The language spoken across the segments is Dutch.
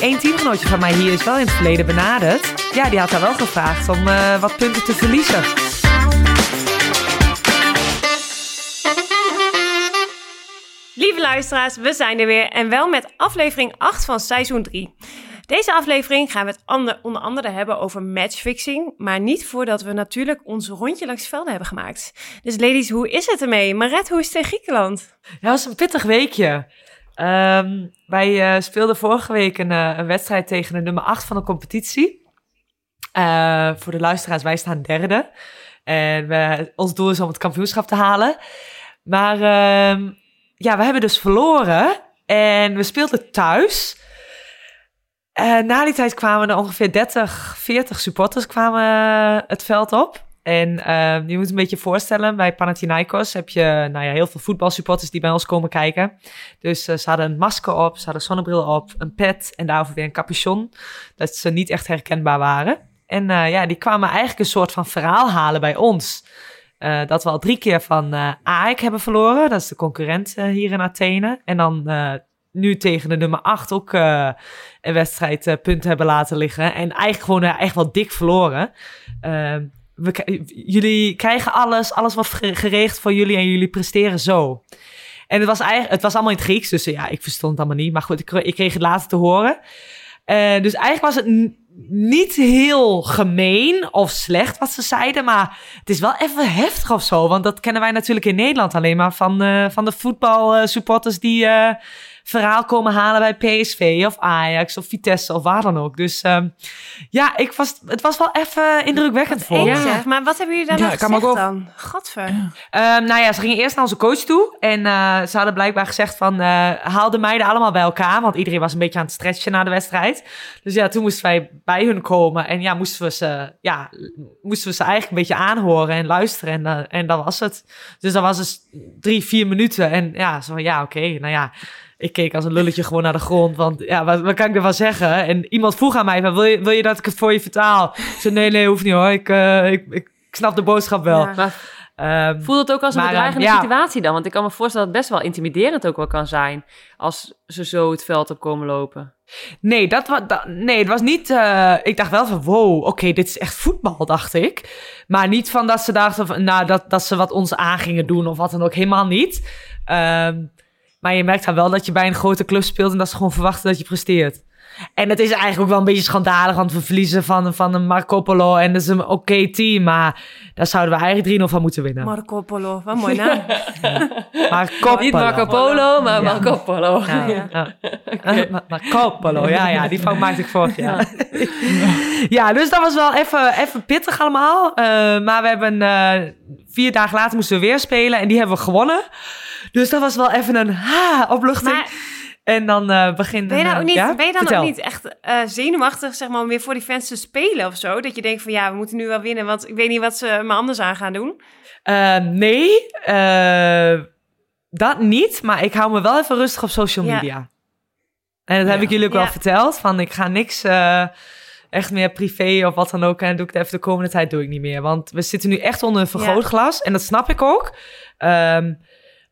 één teamgenootje van mij hier is wel in het verleden benaderd. Ja, die had haar wel gevraagd om eh, wat punten te verliezen. Lieve luisteraars, we zijn er weer en wel met aflevering 8 van seizoen 3. Deze aflevering gaan we het ander, onder andere hebben over matchfixing, maar niet voordat we natuurlijk ons rondje langs velden hebben gemaakt. Dus ladies, hoe is het ermee? Maret, hoe is het in Griekenland? Ja, dat was een pittig weekje. Ehm, wij uh, speelden vorige week een, uh, een, wedstrijd tegen de nummer 8 van de competitie. Uh, voor de luisteraars, wij staan derde. En we, ons doel is om het kampioenschap te halen. Maar ehm, ja, we hebben dus verloren. En we speelden thuis. Na die tijd kwamen er ongeveer 30, 40 supporters kwamen het veld op. En uh, je moet een beetje voorstellen, bij Panathinaikos heb je nou ja, heel veel voetbalsupporters die bij ons komen kijken. Dus uh, ze hadden een masker op, ze hadden zonnebril op, een pet en daarover weer een capuchon. Dat ze niet echt herkenbaar waren. En uh, ja, die kwamen eigenlijk een soort van verhaal halen bij ons. Uh, dat we al drie keer van uh, AEK hebben verloren. Dat is de concurrent hier in Athene. En dan nu tegen de nummer 8 ook een wedstrijd punten hebben laten liggen. En eigenlijk gewoon echt wel dik verloren. Jullie krijgen alles, alles wordt geregeld voor jullie en jullie presteren zo. En het was, eigenlijk, het was allemaal in het Grieks, dus ja, ik verstond het allemaal niet. Maar goed, ik, ik kreeg het later te horen. dus eigenlijk was het niet heel gemeen of slecht wat ze zeiden, maar het is wel even heftig of zo. Want dat kennen wij natuurlijk in Nederland alleen maar van, uh, van de voetbalsupporters die verhaal komen halen bij PSV of Ajax of Vitesse of waar dan ook. Dus um, ja, ik was, het was wel even indrukwekkend voor ja. Zeg, maar wat hebben jullie daar ja, gezegd ook... dan? Godver. Ja. Um, nou ja, ze gingen eerst naar onze coach toe en uh, ze hadden blijkbaar gezegd van uh, haal de meiden allemaal bij elkaar, want iedereen was een beetje aan het stretchen na de wedstrijd. Dus ja, toen moesten wij bij hun komen en ja, moesten we ze, ja, moesten we ze eigenlijk een beetje aanhoren en luisteren en, uh, en dat was het. Dus dat was dus drie, vier minuten en ja, zo van ja, oké, okay, nou ja ik keek als een lulletje gewoon naar de grond. Want ja, wat, wat kan ik ervan zeggen? En iemand vroeg aan mij: van, wil, je, wil je dat ik het voor je vertaal? Ik zei: Nee, nee, hoeft niet hoor. Ik, uh, ik, ik, snap de boodschap wel. Ja. Maar, um, Voelt het ook als een bedreigende ja. situatie dan? Want ik kan me voorstellen dat het best wel intimiderend ook wel kan zijn. als ze zo het veld op komen lopen. Nee, dat was, dat, nee, het was niet. Uh, ik dacht wel van: wow, oké, okay, dit is echt voetbal, dacht ik. Maar niet van dat ze dachten van, nou, dat, dat ze wat ons aan gingen doen of wat dan ook. Helemaal niet. Um, maar je merkt dan wel dat je bij een grote club speelt en dat ze gewoon verwachten dat je presteert. En het is eigenlijk ook wel een beetje schandalig, want we verliezen van, van een Marco Polo en dat is een oké okay team, maar daar zouden we eigenlijk 3-0 van moeten winnen. Marco Polo, wat mooi naam. Marco Niet Marco Polo, maar ja. Marco Polo. Ja, ja. Okay. Marco Polo, ja, ja, die fout maakte ik vorig jaar. ja, dus dat was wel even, even pittig allemaal. Uh, maar we hebben uh, vier dagen later moesten we weer spelen en die hebben we gewonnen. Dus dat was wel even een ha, opluchting. Maar, en dan uh, begin ben je, nou uh, niet, ja? ben je dan Vertel. ook niet echt uh, zenuwachtig, zeg maar, om weer voor die fans te spelen of zo? Dat je denkt van ja, we moeten nu wel winnen, want ik weet niet wat ze me anders aan gaan doen. nee, dat niet. Maar ik hou me wel even rustig op social media. Ja. En dat heb ik jullie ook wel verteld. Van ik ga niks echt meer privé of wat dan ook. En doe ik het even de komende tijd doe ik niet meer. Want we zitten nu echt onder een vergrootglas. En dat snap ik ook. Um,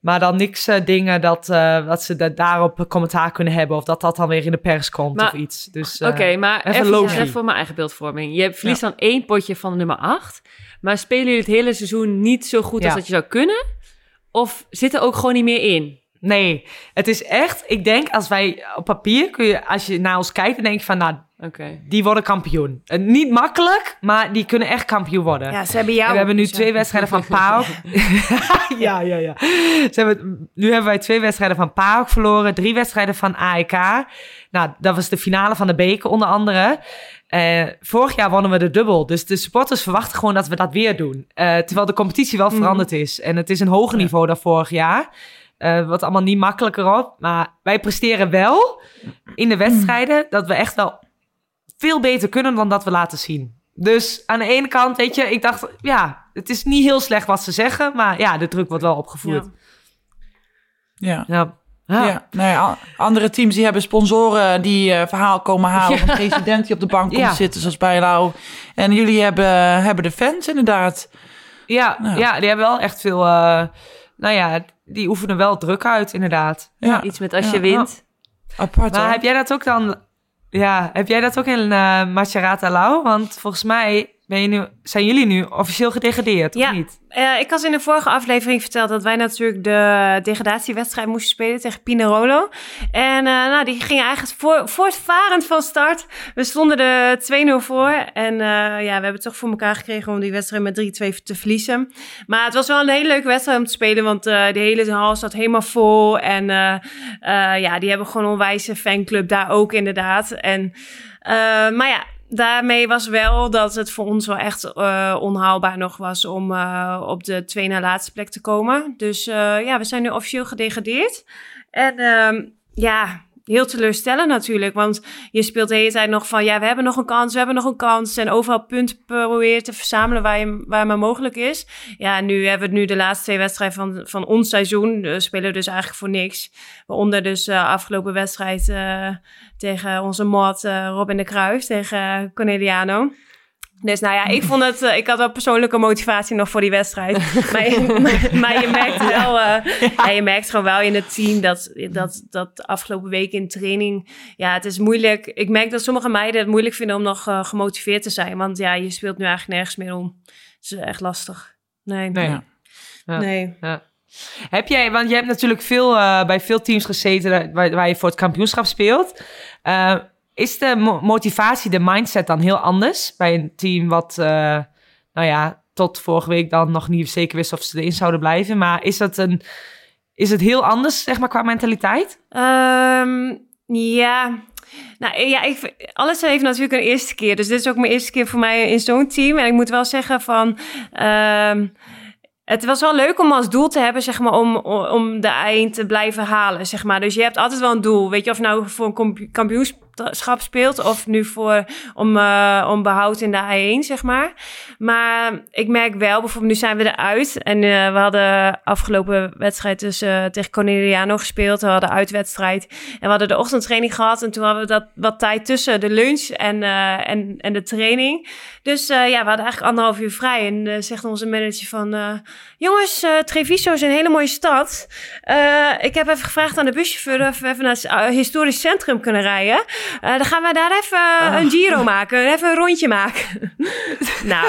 maar dan niks uh, dingen dat, uh, dat ze da daarop commentaar kunnen hebben. Of dat dat dan weer in de pers komt maar, of iets. Dus, uh, Oké, okay, maar even, even, even, voor mijn eigen beeldvorming. Je verliest ja. dan één potje van nummer 8. Maar spelen jullie het hele seizoen niet zo goed als dat je zou kunnen? Of zit er ook gewoon niet meer in? Nee, het is echt... Ik denk als wij op papier kun je... Als je naar ons kijkt, dan denk je van... Nou, Okay. Die worden kampioen. Uh, niet makkelijk, maar die kunnen echt kampioen worden. Ja, ze hebben jou. En we hebben nu twee wedstrijden van PAOK. ja, ja, ja. Ze hebben, nu hebben wij twee wedstrijden van PAOK verloren. Drie wedstrijden van AEK. Nou, dat was de finale van de beker onder andere. Uh, vorig jaar wonnen we de dubbel. Dus de supporters verwachten gewoon dat we dat weer doen. Uh, terwijl de competitie wel veranderd mm. is. En het is een hoger niveau dan vorig jaar. Uh, wat allemaal niet makkelijker op. Maar wij presteren wel in de wedstrijden dat we echt wel veel beter kunnen dan dat we laten zien. Dus aan de ene kant, weet je, ik dacht, ja, het is niet heel slecht wat ze zeggen, maar ja, de druk wordt wel opgevoerd. Ja. ja. Ja. ja. nou ja, andere teams die hebben sponsoren die uh, verhaal komen halen. Een president die op de bank komt zitten, zoals bij Lau. En jullie hebben, hebben de fans inderdaad. Ja, nou. ja, die hebben wel echt veel... Uh, nou ja, die oefenen wel druk uit, inderdaad. Ja. Iets met als je wint. Apart, Maar hoor. heb jij dat ook dan Ja, heb jij dat ook in uh, Macerata Lau? Want volgens mij ben je nu, zijn jullie nu officieel gedegradeerd, ja, of niet? Uh, ik had in de vorige aflevering verteld dat wij natuurlijk de degradatiewedstrijd moesten spelen tegen Pinerolo. En uh, nou, die ging eigenlijk voor, voortvarend van start. We stonden er 2-0 voor. En uh, ja, we hebben het toch voor elkaar gekregen om die wedstrijd met 3-2 te verliezen. Maar het was wel een hele leuke wedstrijd om te spelen, want de hele hal zat helemaal vol. En ja, die hebben gewoon een onwijze fanclub daar ook inderdaad. En, maar ja, daarmee was wel dat het voor ons wel echt uh, onhaalbaar nog was om uh, op de twee na laatste plek te komen. Dus uh, ja, we zijn nu officieel gedegradeerd. En ja, heel teleurstellend natuurlijk. Want je speelt de hele tijd nog van... ja, we hebben nog een kans, we hebben nog een kans. En overal punten proberen te verzamelen waar, waar maar mogelijk is. Ja, nu hebben we nu de laatste twee wedstrijden van, van ons seizoen. We spelen dus eigenlijk voor niks. Waaronder dus uh, afgelopen wedstrijd uh, tegen onze mod Robin de Kruijf, tegen Corneliano. Dus nou ja, ik vond het, uh, ik had wel persoonlijke motivatie nog voor die wedstrijd. maar, maar, maar, je merkt wel, uh, ja, je merkt gewoon wel in het team dat, dat, dat de afgelopen week in training, ja, het is moeilijk. Ik merk dat sommige meiden het moeilijk vinden om nog uh, gemotiveerd te zijn. Want ja, je speelt nu eigenlijk nergens meer om. Het is echt lastig. Nee. Nee. Ja. nee. Ja. Heb jij, want je hebt natuurlijk veel, bij veel teams gezeten waar, waar, je voor het kampioenschap speelt. Is de motivatie, de mindset dan heel anders bij een team wat, uh, nou ja, tot vorige week dan nog niet zeker wist of ze erin zouden blijven? Maar is, dat een, is het heel anders, zeg maar, qua mentaliteit? Um, ja, nou ja, ik, alles heeft natuurlijk een eerste keer. Dus dit is ook mijn eerste keer voor mij in zo'n team. En ik moet wel zeggen van... Um, het was wel leuk om als doel te hebben, zeg maar, om, om de eind te blijven halen, zeg maar. Dus je hebt altijd wel een doel. Weet je, of nou voor een kampioenschap speelt of nu voor, om, uh, om behoud in de A1, zeg maar. Maar ik merk wel, bijvoorbeeld nu zijn we eruit en uh, we hadden afgelopen wedstrijd dus uh, tegen Corneliano gespeeld. We hadden uitwedstrijd en we hadden de ochtendtraining gehad en toen hadden we dat wat tijd tussen de lunch en, en, en de training. Dus ja, we hadden eigenlijk anderhalf uur vrij en zegt onze manager van jongens, Treviso is een hele mooie stad. Ik heb even gevraagd aan de buschauffeur of we even naar het historisch centrum kunnen rijden. Dan gaan we daar even oh. een giro maken, even een rondje maken. nou,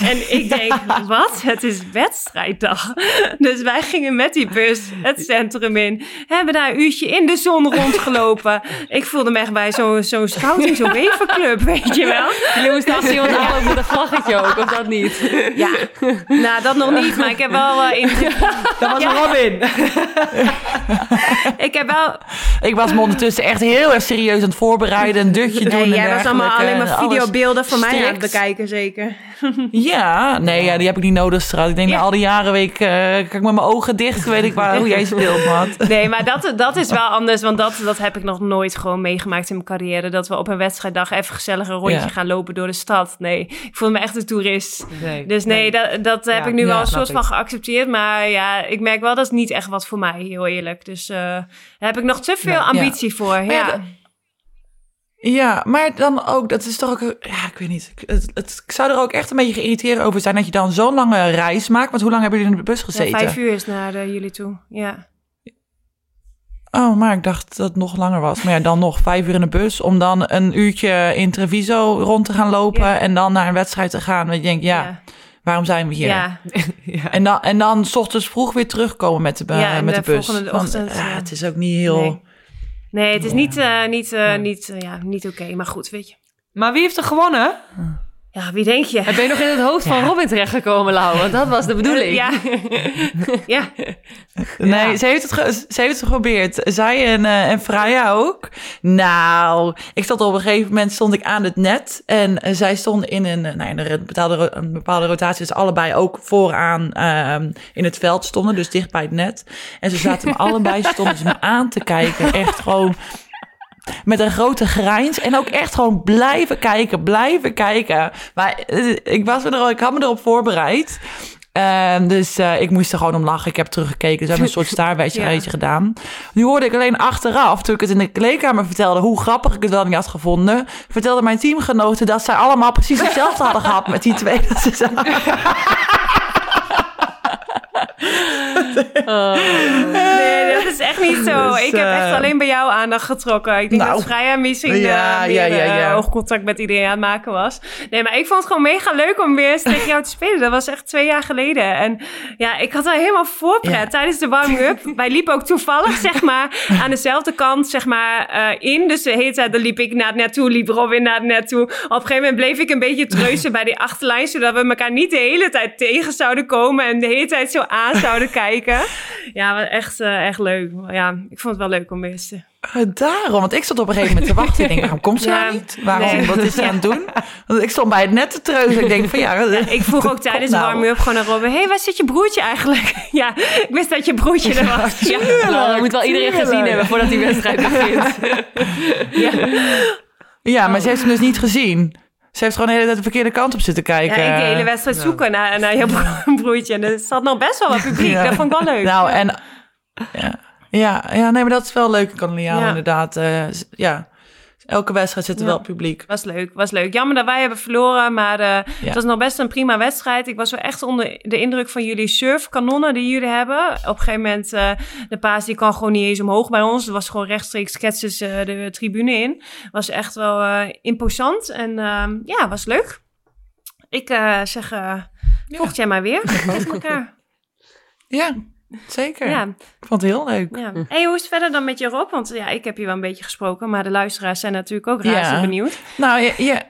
en ik denk, wat? Het is wedstrijddag. dus wij gingen met die bus het centrum in. Hebben daar een uurtje in de zon rondgelopen. ik voelde me echt bij zo'n zo scouting, zo'n weverclub, weet je wel. Jullie moesten iemand met een vlaggetje ook, of dat niet? Ja, nou dat nog niet, maar ik heb wel uh, in... Dat was ja. Robin. ik heb wel... Ik was me ondertussen echt heel erg serieus aan het voorbereiden. Een dutje doen nee, jij was allemaal alleen maar videobeelden van mij aan het bekijken, zeker. ja, nee, ja, die heb ik niet nodig straks. Ik denk, ja. al die jaren weet ik, uh, kan ik met mijn ogen dicht, weet ik waar, hoe jij speelt, man. nee, maar dat, dat is wel anders, want dat, dat heb ik nog nooit gewoon meegemaakt in mijn carrière. Dat we op een wedstrijddag even gezellig een rondje ja. gaan lopen door de stad. Nee, ik voel me echt een toerist. Nee, dus nee, nee. dat, dat heb ik nu wel een soort van geaccepteerd. Maar ja, ik merk wel dat is niet echt wat voor mij, heel eerlijk. Dus uh, daar heb ik nog te veel ambitie voor. Ja. Ja, maar dan ook, dat is toch ook, ja, ik weet niet. Het, het, ik zou er ook echt een beetje geïrriteerd over zijn dat je dan zo'n lange reis maakt. Want hoe lang hebben jullie in de bus gezeten? Ja, vijf uur is naar de, jullie toe, ja. Oh, maar ik dacht dat het nog langer was. Maar ja, dan nog vijf uur in de bus om dan een uurtje in Treviso rond te gaan lopen ja. en dan naar een wedstrijd te gaan. En je denkt, ja, ja, waarom zijn we hier? Ja. En, dan, en dan s ochtends vroeg weer terugkomen met de, met de, de bus. Ochtend, Want, ja, het is ook niet heel... Nee. Nee, het is niet, uh, niet, uh, niet, uh, ja, niet oké, okay, maar goed, weet je. Maar wie heeft er gewonnen? Ja, wie denk je? Ben je nog in het hoofd van ja. Robin terechtgekomen, Lau? Want dat was de bedoeling. Ja. ja. Nee, ja. Ze, heeft het ze heeft het geprobeerd. Zij en, uh, en Freya ook. Nou, ik stond op een gegeven moment stond ik aan het net. En uh, zij stonden in een, nou, in een, bepaalde, een bepaalde rotatie. Dus allebei ook vooraan uh, in het veld stonden. Dus dicht bij het net. En ze zaten me allebei, stonden ze me aan te kijken. Echt gewoon met een grote grijns. En ook echt gewoon blijven kijken, blijven kijken. Maar ik, was er, ik had me erop voorbereid. Uh, dus uh, ik moest er gewoon om lachen. Ik heb teruggekeken. Ze hebben een soort staarwedstrijdje ja. gedaan. Nu hoorde ik alleen achteraf, toen ik het in de kleedkamer vertelde... hoe grappig ik het wel niet had gevonden... vertelde mijn teamgenoten dat zij allemaal precies hetzelfde hadden gehad... met die twee dat ze Oh. Nee, dat is echt niet zo. Dus, ik heb echt eh, alleen bij jou aandacht getrokken. Ik denk nou, dat Freya misschien ja, uh, ja, ja, ja. Oogcontact met iedereen aan het maken was. Nee, maar ik vond het gewoon mega leuk om weer eens tegen jou te spelen. Dat was echt twee jaar geleden. En ja, ik had al helemaal voorpret tijdens de warming-up. Wij liepen ook toevallig, zeg maar, aan dezelfde kant, zeg maar, in. Dus de hele tijd dan liep ik naar het net toe, liep Robin naar het net toe. Op een gegeven moment bleef ik een beetje treuzen bij die achterlijn, zodat we elkaar niet de hele tijd tegen zouden komen en de hele tijd zo aan zouden kijken. Ja, echt, uh, echt leuk. Ja, ik vond het wel leuk om eens te... Uh, daarom, want ik stond op een gegeven moment te wachten. Ik denk, waarom komt ze ja, niet? Waarom? Wat is ze aan het doen? Want ik stond bij het net te treuzen. Ik denk van ja... ik vroeg ook tijdens de nou. warming-up gewoon naar Robin... Hé, hey, waar zit je broertje eigenlijk? ja, ik wist dat je broertje er was. Ja, nou, moet wel iedereen gezien hebben voordat die wedstrijd begint. ja. ja, maar ze heeft hem dus niet gezien. Ze heeft gewoon de hele tijd de verkeerde kant op zitten kijken. Ja, ik de hele wedstrijd zoeken naar, naar je broertje. En er zat nog best wel wat publiek. Dat vond ik wel leuk. Nou, en... Ja, ja, ja, nee, maar dat is wel leuk in ja. inderdaad. Uh, ja, elke wedstrijd zit er wel publiek. Was leuk, was leuk. Jammer dat wij hebben verloren, maar uh, het was nog best een prima wedstrijd. Ik was wel echt onder de indruk van jullie surfkanonnen die jullie hebben. Op een gegeven moment, uh, de paas die kan gewoon niet eens omhoog bij ons. Het was gewoon rechtstreeks ketsen de tribune in. Was echt wel imposant en ehm, ja, was leuk. Ik zeg, volgt jij maar weer met elkaar. Ja. Zeker. Ja. Ik vond het heel leuk. Ja. En hoe is het verder dan met je Rob? Want ja, ik heb je wel een beetje gesproken, maar de luisteraars zijn natuurlijk ook razend benieuwd. Nou ja, ja,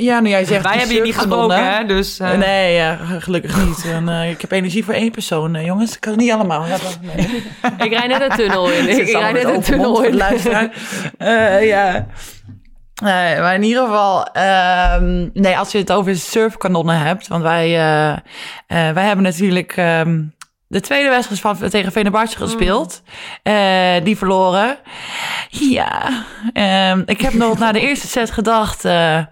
ja, nu jij zegt... Wij hebben je niet gesproken, hè? Dus, uh... Nee, ja, gelukkig niet. En, uh, ik heb energie voor één persoon, uh, jongens. Ik kan het niet allemaal hebben. Nee. ik rijd net een tunnel in. Ik, ik rijd net een tunnel in. Luisteraar. ja. Nee, maar in ieder geval, um, nee, als je het over surfkanonnen hebt, want wij, wij hebben natuurlijk um, de tweede wedstrijd van, tegen Venebartje gespeeld. Uh, die verloren. Ja, uh, ik heb nog na de eerste set gedacht, uh,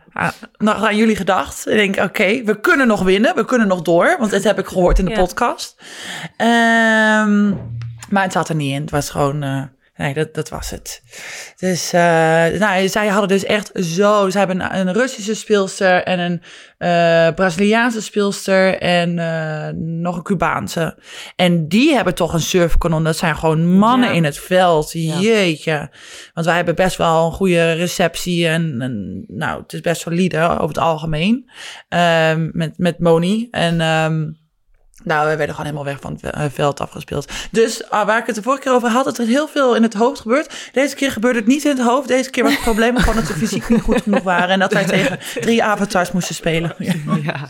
nog aan jullie gedacht. Ik denk, oké, we kunnen nog winnen, we kunnen nog door. Want dat heb ik gehoord in de podcast. Um, maar het zat er niet in. Het was gewoon Nee, dat, dat was het. Dus uh, nou, zij hadden dus echt zo... Ze hebben een, een Russische speelster en een uh, Braziliaanse speelster en uh, nog een Cubaanse. En die hebben toch een surfkanon. Dat zijn gewoon mannen in het veld. Jeetje. Want wij hebben best wel een goede receptie en, en nou, het is best solide over het algemeen. Um, met, met Moni. En... Um, nou, we werden gewoon helemaal weg van het eh, veld afgespeeld. Dus ah, waar ik het de vorige keer over had, dat er heel veel in het hoofd gebeurt. Deze keer gebeurde het niet in het hoofd. Deze keer was het probleem gewoon dat we fysiek niet goed genoeg waren. En dat wij tegen drie avatars moesten spelen. Ja, ja.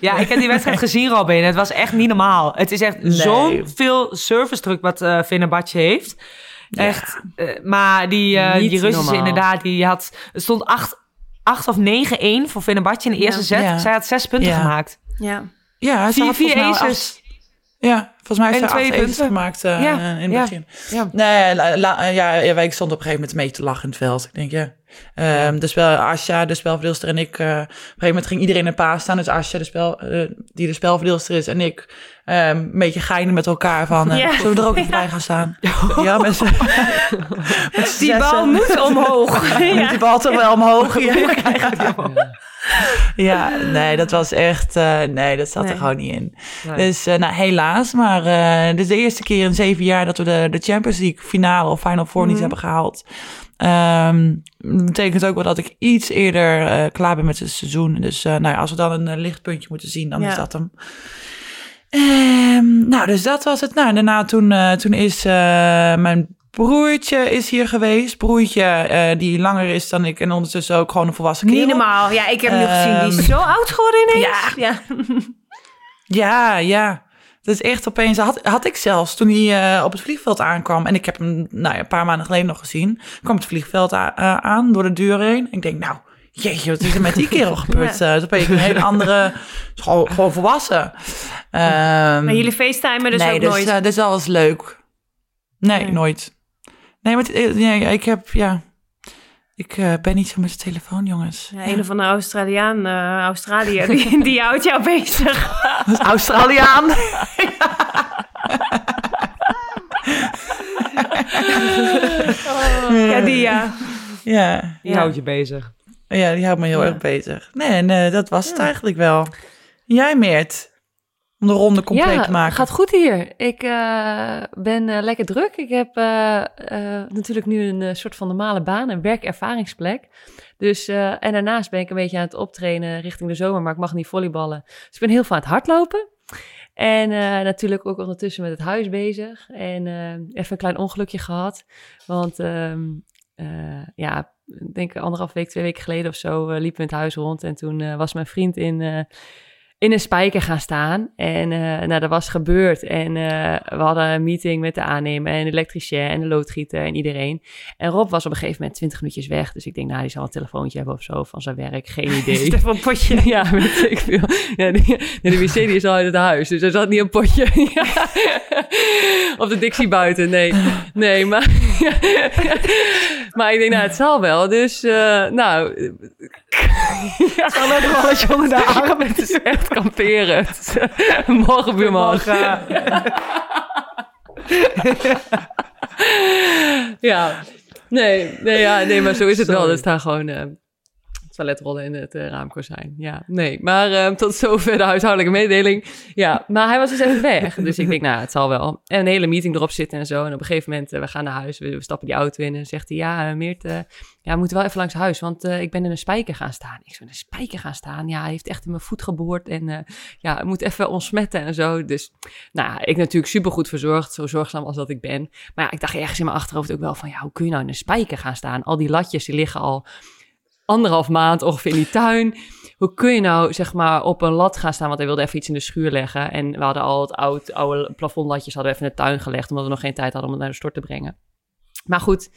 ja ik heb die wedstrijd gezien, Robin. Het was echt niet normaal. Het is echt nee. zoveel service druk wat uh, Fenerbahce heeft. Echt. Uh, maar die, uh, die Russische inderdaad, die had... Het stond 8 of 9-1 voor Fenerbahce in de eerste set. Ja. Zij had zes punten gemaakt. Ja. Ja, had vier aces. Ja, volgens mij heeft ze twee punten gemaakt uh, ja. in het begin. Ja. Nee, la, ja, ja, ik stond op een gegeven moment mee te lachen in het veld. Ik denk, ja. Um, de spel, Asja, de spelverdeelster en ik. Uh, op een gegeven moment ging iedereen in paas staan. Dus Asja, de spel, uh, die de spelverdeelster is, en ik. Um, een beetje geinen met elkaar van, uh, zullen we er ook even bij gaan staan? Ja, met, met Die bal moet omhoog. ja. Die bal toch wel omhoog? Ja. ja, nee, dat was echt... Uh, nee, dat zat er gewoon niet in. Dus uh, nou, helaas. Maar uh, dit is de eerste keer in zeven jaar... dat we de, de Champions League finale of Final Four mm. niet mhm. hebben gehaald. Um, betekent ook wel dat ik iets eerder klaar ben met het seizoen. Dus nou ja, als we dan een lichtpuntje moeten zien, dan ja. is dat hem. Um, nou, dus dat was het. Nou, daarna toen, toen is mijn broertje is hier geweest. Broertje uh, die langer is dan ik en ondertussen ook gewoon een volwassen kerel. Niet normaal. Ja, ik heb hem um, gezien. Die is ehm, zo oud geworden ineens. Ja. Ja, ja. ja. Is echt opeens... Had, had ik zelfs toen hij uh, op het vliegveld aankwam... en ik heb hem nou ja, een paar maanden geleden nog gezien... kwam het vliegveld aan door de deur heen. Ik denk, nou, jeetje, wat is er met die kerel gebeurd? Ja. Uh, dat ben ik een hele andere... Gewoon, gewoon volwassen. Um, maar jullie facetimen dus nee, ook dus, nooit? Nee, dus dat was leuk. Nee, nee. nooit. Nee, maar nee, ik heb, ja... Ik uh, ben niet zo met de telefoon, jongens. Ja, een of andere Australiaan, uh, Australië, die, die houdt jou bezig. Australiaan. ja, die ja. Ja. Die houdt je bezig. Ja, die houdt me heel ja. erg bezig. Nee, nee, dat was het eigenlijk wel. Jij, Meert? Om de ronde compleet te maken? gaat goed hier. Ik uh, ben uh, lekker druk. Ik heb uh, natuurlijk nu een soort van normale baan, een werkervaringsplek. Dus, en daarnaast ben ik een beetje aan het optrainen richting de zomer, maar ik mag niet volleyballen. Dus ik ben heel veel aan het hardlopen. En natuurlijk ook ondertussen met het huis bezig. En even een klein ongelukje gehad. Want um, ja, ik denk anderhalf week, twee weken geleden of zo liepen we in het huis rond. En toen was mijn vriend in in een spijker gaan staan. En uh, nou, dat was gebeurd. En uh, we hadden een meeting met de aannemer en de elektricien en de loodgieter en iedereen. En Rob was op een gegeven moment 20 minuutjes weg. Dus ik denk, nou, die zal een telefoontje hebben of zo van zijn werk. Geen idee. Even een potje. ja, weet ik veel. Ja, de wc die is al uit het huis. Dus er zat niet een potje. op de Dixie buiten. Nee, nee, maar... maar ik denk, nou, het zal wel. Dus, uh, nou... ja. Zal het wel eens onder de arm. Het is echt kamperen. Morgen, buurman. ja. Nee, nee, ja, nee, maar zo is het wel. Er staan gewoon uh, toiletrollen in het uh, raamkozijn. Ja, nee. Maar uh, tot zover de huishoudelijke mededeling. Ja, maar hij was dus even weg. Dus ik denk, nou, het zal wel. En een hele meeting erop zitten en zo. En op een gegeven moment, we gaan naar huis. We, stappen die auto in en zegt hij, ja, Meert ja, we moeten wel even langs huis, want ik ben in een spijker gaan staan. Ik zou in een spijker gaan staan. Ja, hij heeft echt in mijn voet geboord en ja, moet even ontsmetten en zo. Dus, nou, ik natuurlijk supergoed verzorgd, zo zorgzaam als dat ik ben. Maar ja, ik dacht ergens in mijn achterhoofd ook wel van, ja, hoe kun je nou in een spijker gaan staan? Al die latjes, die liggen al anderhalf maand ongeveer in die tuin. Hoe kun je nou, zeg maar, op een lat gaan staan? Want hij wilde even iets in de schuur leggen. En we hadden al het oud, oude plafondlatjes hadden we even in de tuin gelegd, omdat we nog geen tijd hadden om het naar de stort te brengen. Maar goed,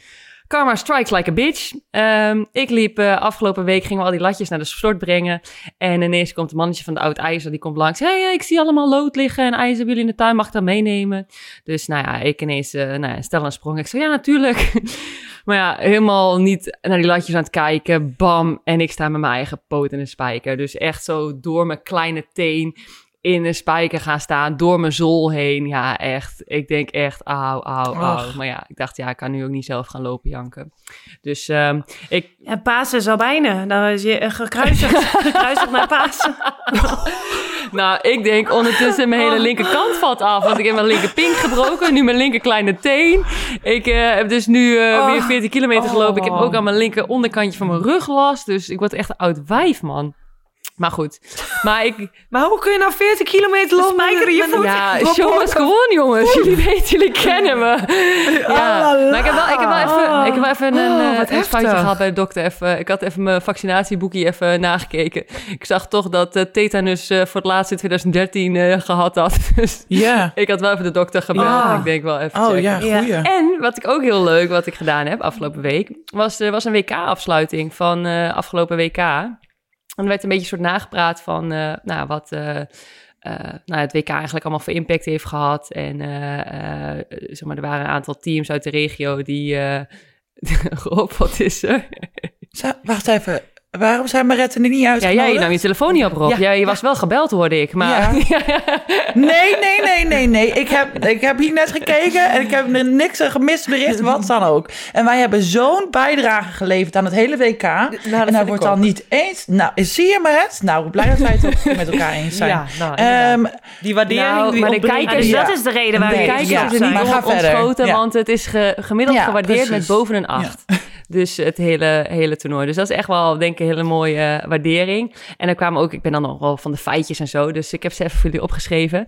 Karma strikes like a bitch. Um, ik liep uh, afgelopen week, gingen we al die latjes naar de stort brengen. En ineens komt een mannetje van de oud ijzer, die komt langs. hey, ik zie allemaal lood liggen en ijzer, jullie in de tuin? Mag ik dat meenemen? Dus nou ja, ik ineens, uh, nou ja, stel een sprong. Ik zei, ja, natuurlijk. maar ja, helemaal niet naar die latjes aan het kijken. Bam, en ik sta met mijn eigen poot in een spijker. Dus echt zo door mijn kleine teen in een spijker gaan staan, door mijn zool heen. Ja, echt. Ik denk echt, auw, auw, auw. Maar ja, ik dacht, ja, ik kan nu ook niet zelf gaan lopen janken. Dus um, ik... En Pasen is al bijna. Dan is je gekruisigd, gekruisigd naar Pasen. nou, ik denk ondertussen mijn hele linkerkant valt af. Want ik heb mijn linkerpink gebroken, nu mijn linker kleine teen. Ik uh, heb dus nu uh, weer 40 kilometer gelopen. Ik heb ook aan mijn linker onderkantje van mijn rug last. Dus ik word echt een oud wijf, man. Maar goed. Maar, ik, maar hoe kun je nou 40 kilometer lopen? Spijkeren je voet? Ja, show must gewoon, jongens. Jullie weten, jullie kennen me. Ja. Maar ik heb wel, ik heb wel even, ik heb wel even een, oh, uh, een foutje gehad bij de dokter. Even, ik had even mijn vaccinatieboekje even nagekeken. Ik zag toch dat uh, tetanus uh, voor het laatst in 2013 uh, gehad had. Dus ja. ik had wel even de dokter gebeld. Ik denk wel even Oh checken. ja, goeie. En wat ik ook heel leuk, wat ik gedaan heb afgelopen week... was, was een WK-afsluiting van afgelopen WK... En er werd een beetje soort nagepraat van uh, nou, wat uh, uh, nou, het WK eigenlijk allemaal voor impact heeft gehad. En zeg maar, er waren een aantal teams uit de regio die... Rob, wat is er? Wacht even, Waarom zijn Maretten er niet uit? Ja, jij nam je telefoon niet op, Rob. Ja, je was wel gebeld, hoorde ik. Maar... nee, nee, nee, nee, nee. Ik heb, ik heb hier net gekeken en ik heb er niks gemist bericht, wat dan ook. En wij hebben zo'n bijdrage geleverd aan het hele WK. Nou, en daar wordt dan niet eens... Nou, zie je Maret? Nou, blij dat wij het ook met elkaar eens zijn. Ja, nou, um, die waardering nou, die maar de kijkers, dat is de reden waarom nee, de kijkers ja, er niet op ontschoten, want het is ge, gemiddeld gewaardeerd met boven een 8. Dus het hele, hele toernooi. Dus dat is echt wel, denk ik, hele mooie waardering. En er kwamen ook, ik ben dan nog wel van de feitjes en zo, dus ik heb ze even voor jullie opgeschreven.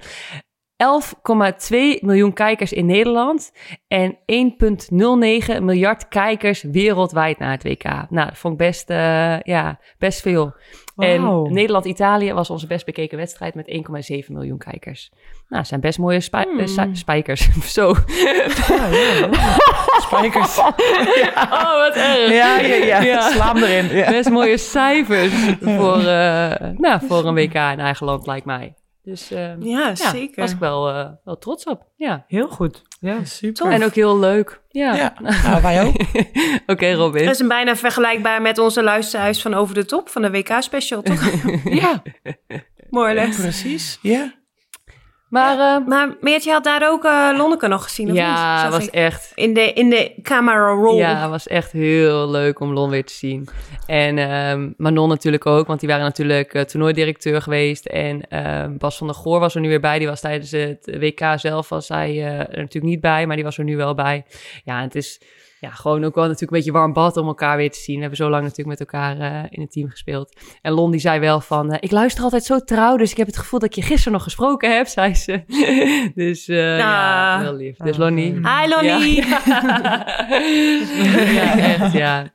11,2 miljoen kijkers in Nederland en 1,09 miljard kijkers wereldwijd naar het WK. Nou, dat vond ik best, uh, ja, best veel. En Nederland-Italië was onze best bekeken wedstrijd met 1,7 miljoen kijkers. Nou, zijn best mooie spij hmm. spijkers. Zo. Ja, ja, spijkers. Oh, wat erg. Ja, ja, ja. Slaam erin. Best mooie cijfers voor, uh, nou, voor een WK in eigen land, lijkt mij. Dus uh, ja, zeker. was ik wel, uh, wel trots op. Ja, heel goed. Ja, super. En ook heel leuk. Ja, ja. Nou, wij ook. Oké, okay, Robin. Dat is een bijna vergelijkbaar met onze luisterhuis van Over de Top van de WK-special, toch? ja. Mooi les. Precies, ja. Maar, uh, maar Meertje had daar ook uh, Lonneke nog gezien, of ja, niet? was echt... In de, in de camera roll. Ja, het was echt heel leuk om Lon weer te zien. En um, Manon natuurlijk ook, want die waren natuurlijk uh, toernooidirecteur geweest. En uh, Bas van der Goor was er nu weer bij. Die was tijdens het WK zelf, was hij er natuurlijk niet bij, maar die was er nu wel bij. Ja, het is ja, gewoon ook wel natuurlijk een beetje warm bad om elkaar weer te zien. We hebben zo lang natuurlijk met elkaar uh, in het team gespeeld. En Lon die zei wel van, uh, ik luister altijd zo trouw, dus ik heb het gevoel dat ik je gisteren nog gesproken heb, zei ze. dus uh, ja, heel lief. Dus Lonnie. Hi Lonnie! Ja, ja echt, ja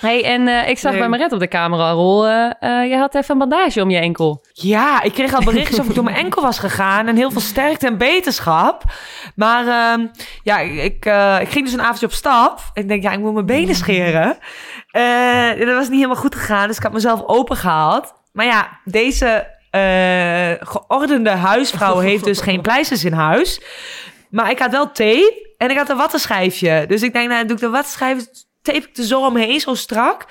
hey, en uh, ik zag nee. bij Maret op de camera rol. Uh, uh, je had even een bandage om je enkel. Ja, ik kreeg al berichtjes of ik door mijn enkel was gegaan. En heel veel sterkte en beterschap. Maar uh, ja, ik, ik ging dus een avondje op stap. Ik denk, ja, ik moet mijn benen scheren. dat was niet helemaal goed gegaan. Dus ik had mezelf open gehaald. Maar ja, deze geordende huisvrouw heeft dus geen pleisters in huis. Maar ik had wel tape en ik had een wattenschijfje. Dus ik denk, nou, doe ik de wattenschijf tape ik er zo omheen, zo strak.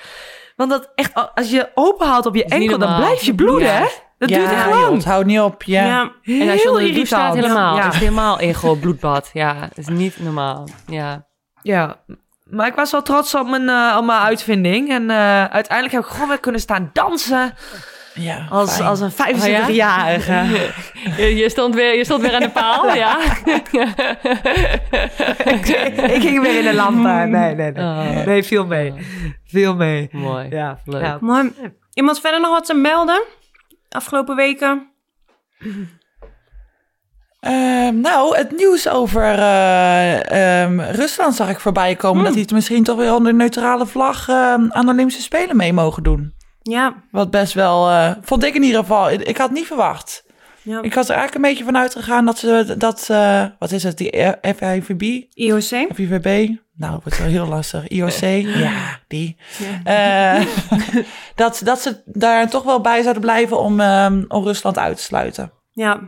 Want dat echt, als je open haalt op je enkel, dan blijf je bloeden, hè? Dat duurt echt lang. het houdt niet op, ja. ja. en als je onder de staat, helemaal. Ja. Het is helemaal in bloedbad. Ja, het is niet normaal. Ja. Ja, maar ik was wel trots op mijn, uh, op mijn uitvinding. En uh, uiteindelijk heb ik gewoon weer kunnen staan dansen. Ja, als, als een 25-jarige. je, je, stond weer, je stond weer aan de paal, ja. ik, ik, ging weer in de lampen. Nee, nee, nee. Oh. Nee, viel mee. Viel mee. Mooi. Ja, leuk. Ja. Mooi. Iemand verder nog wat te melden? Afgelopen weken? Uh, nou, het nieuws over uh, um, Rusland zag ik voorbij komen. Hmm. Dat die het misschien toch weer onder neutrale vlag uh, aan de Olympische Spelen mee mogen doen. Ja. Wat best wel, uh, vond ik in ieder geval, ik had niet verwacht. Ja. Ik had er eigenlijk een beetje van uitgegaan dat ze, dat, uh, wat is het, die FIVB? IOC? FIVB? Nou, dat wordt wel heel lastig. IOC? Ja, die. Ja. Uh, dat, dat ze daar toch wel bij zouden blijven om, um, om Rusland uit te sluiten. Ja.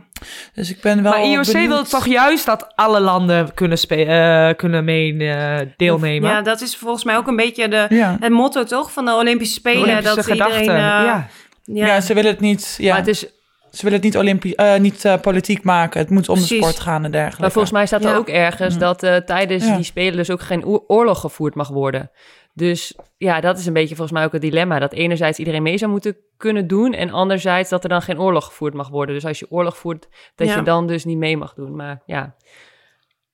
Dus ik ben wel. Maar IOC benieuwd. wil toch juist dat alle landen kunnen, uh, kunnen mee uh, deelnemen. Ja, dat is volgens mij ook een beetje de, ja. het motto toch van de Olympische Spelen. De Olympische dat gedachte. iedereen. Uh, ja. ja. Ja. ze willen het niet. Ja. Maar het is. Ze willen het niet, Olympi niet politiek maken. Het moet om Precies. de sport gaan en dergelijke. Maar volgens mij staat er ook ergens dat tijdens die Spelen dus ook geen oorlog gevoerd mag worden. Dus ja, dat is een beetje volgens mij ook het dilemma. Dat enerzijds iedereen mee zou moeten kunnen doen. En anderzijds dat er dan geen oorlog gevoerd mag worden. Dus als je oorlog voert, dat je dan dus niet mee mag doen. Maar ja.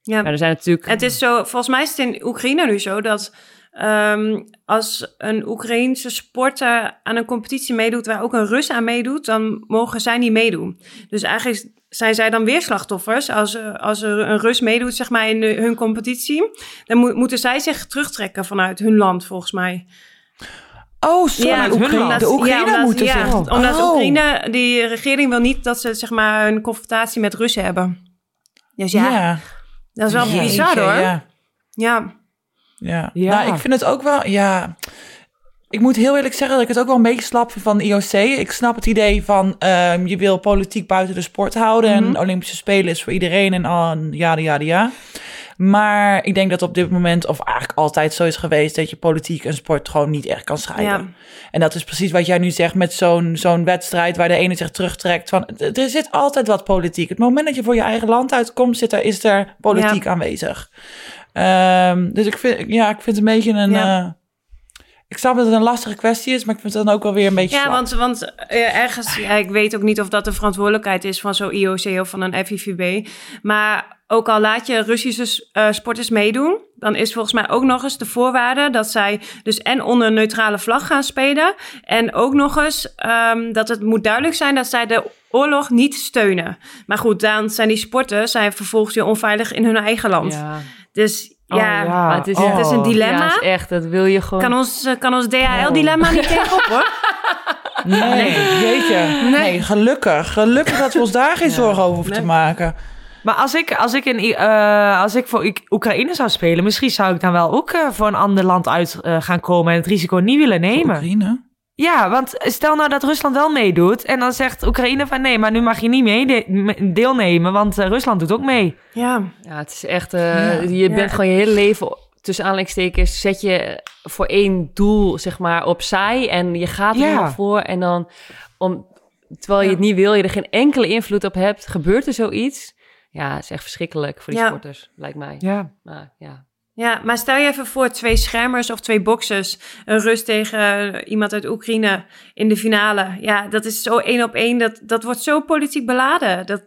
Ja, maar er zijn natuurlijk. Het is zo, volgens mij is het in Oekraïne nu zo dat. Um, als een Oekraïense sporter aan een competitie meedoet waar ook een Rus aan meedoet, dan mogen zij niet meedoen. Dus eigenlijk zijn zij dan weer slachtoffers. Als, als er een Rus meedoet zeg maar, in hun competitie, dan moeten zij zich terugtrekken vanuit hun land, volgens mij. Oh, sorry. Ja, Oekraïne, de Oekraïne ja, moeten ja, Omdat oh. Oekraïne, die regering wil niet dat ze zeg maar, een confrontatie met Russen hebben. Dus ja, ja. dat is wel ja, bizar hoor. Ja. ja. Ja. Nou, ik vind het ook wel, ja... Ik moet heel eerlijk zeggen dat ik het ook wel een beetje slap vind van IOC. Ik snap het idee van um, je wil politiek buiten de sport houden. En mhm. Olympische Spelen is voor iedereen en al ja, ja, ja. Maar ik denk dat op dit moment, of eigenlijk altijd zo is geweest, dat je politiek en sport gewoon niet echt kan scheiden. Ja. En dat is precies wat jij nu zegt met zo'n zo'n wedstrijd waar de ene zich terugtrekt. Van, er zit altijd wat politiek. Het moment dat je voor je eigen land uitkomt, zit er, is er politiek aanwezig. Um, dus ik vind, ja, ik vind het een beetje een. Ja. Uh, ik snap dat het een lastige kwestie is, maar ik vind het dan ook wel weer een beetje. Ja, want, want uh, ergens, ja, ik weet ook niet of dat de verantwoordelijkheid is van zo'n IOC of van een FIVB. Maar ook al laat je Russische uh, sporters meedoen, dan is volgens mij ook nog eens de voorwaarde dat zij dus en onder een neutrale vlag gaan spelen. En ook nog eens um, dat het moet duidelijk zijn dat zij de oorlog niet steunen. Maar goed, dan zijn die sporters zijn vervolgens weer onveilig in hun eigen land. Ja. Dus oh, ja. Het, is, oh. het is een dilemma. Ja, is echt, dat wil je gewoon. Kan ons, eh, kan ons DHL-dilemma niet tegenop hoor. Nee, nee, jeetje. Nee. nee. gelukkig. Gelukkig dat we ons daar geen zorgen over hoeven te maken. Maar als ik, als ik, in, uh, als ik voor Oekraïne zou spelen, misschien zou ik dan wel ook uh, voor een ander land uit uh, gaan komen en het risico niet willen nemen. Oekraïne? Ja, want stel nou dat Rusland wel meedoet en dan zegt Oekraïne van nee, maar nu mag je niet mee deelnemen, want Rusland doet ook mee. Ja, ja het is echt, ja. je bent gewoon je hele leven tussen aanleidingstekens zet je voor één doel zeg maar opzij en je gaat er ja. voor en dan om terwijl je het niet wil, je er geen enkele invloed op hebt, gebeurt er zoiets. Ja, het is echt verschrikkelijk voor die sporters, lijkt mij. Ja. Maar, ja. Ja, maar stel je even voor twee schermers of twee boxers. Een rust tegen iemand uit Oekraïne in de finale. Ja, dat is zo één op één. Dat, dat wordt zo politiek beladen. Dat,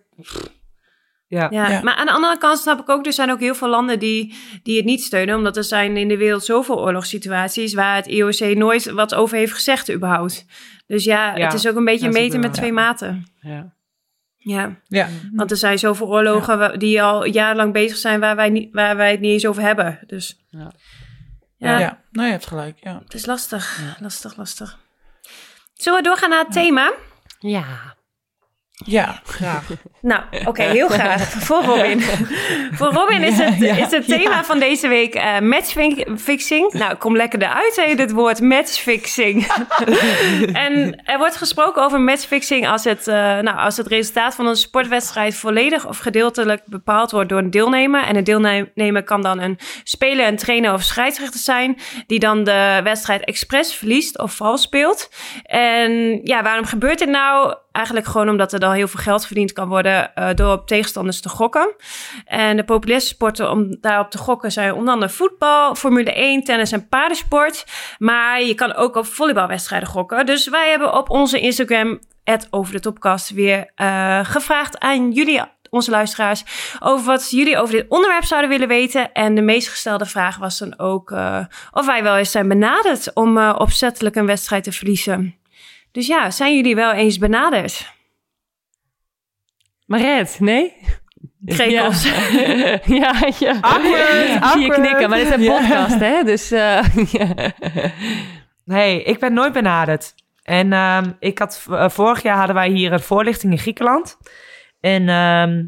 ja. Ja. Maar aan de andere kant snap ik ook, er zijn ook heel veel landen die, die het niet steunen. Omdat er zijn in de wereld zoveel oorlogssituaties waar het IOC nooit wat over heeft gezegd überhaupt. Dus ja, het is ook een beetje meten met twee maten. Ja. Ja. ja, want er zijn zoveel oorlogen die al jarenlang bezig zijn waar wij, niet, waar wij het niet eens over hebben. Dus ja, ja. ja. nou je hebt gelijk. Ja. Het is lastig, lastig, lastig. Zullen we doorgaan naar het thema? Ja. Ja, graag. Nou, oké, heel graag. Voor Robin. Voor Robin is het, is het thema van deze week uh, matchfixing. Nou, kom lekker eruit, hè, dit woord matchfixing. en er wordt gesproken over matchfixing als het, uh, nou, als het resultaat van een sportwedstrijd volledig of gedeeltelijk bepaald wordt door een deelnemer. En een deelnemer kan dan een speler, een trainer of scheidsrechter zijn, die dan de wedstrijd expres verliest of vals speelt. En ja, waarom gebeurt dit nou? Eigenlijk gewoon omdat er dan heel veel geld verdiend kan worden uh, door op tegenstanders te gokken. En de populairste sporten om daarop te gokken zijn onder andere voetbal, Formule 1, tennis en paardensport. Maar je kan ook op volleybalwedstrijden gokken. Dus wij hebben op onze Instagram, over de topkast, weer uh, gevraagd aan jullie onze luisteraars over wat jullie over dit onderwerp zouden willen weten. En de meest gestelde vraag was dan ook uh, of wij wel eens zijn benaderd om opzettelijk een wedstrijd te verliezen. Dus ja, zijn jullie wel eens benaderd? Maret, nee? Krekels. Ja, ja. ja. Awkward, Zie je knikken, maar dit is een podcast, hè? Dus, uh, Nee, ik ben nooit benaderd. En uh, ik had, uh, vorig jaar hadden wij hier een voorlichting in Griekenland. En uh,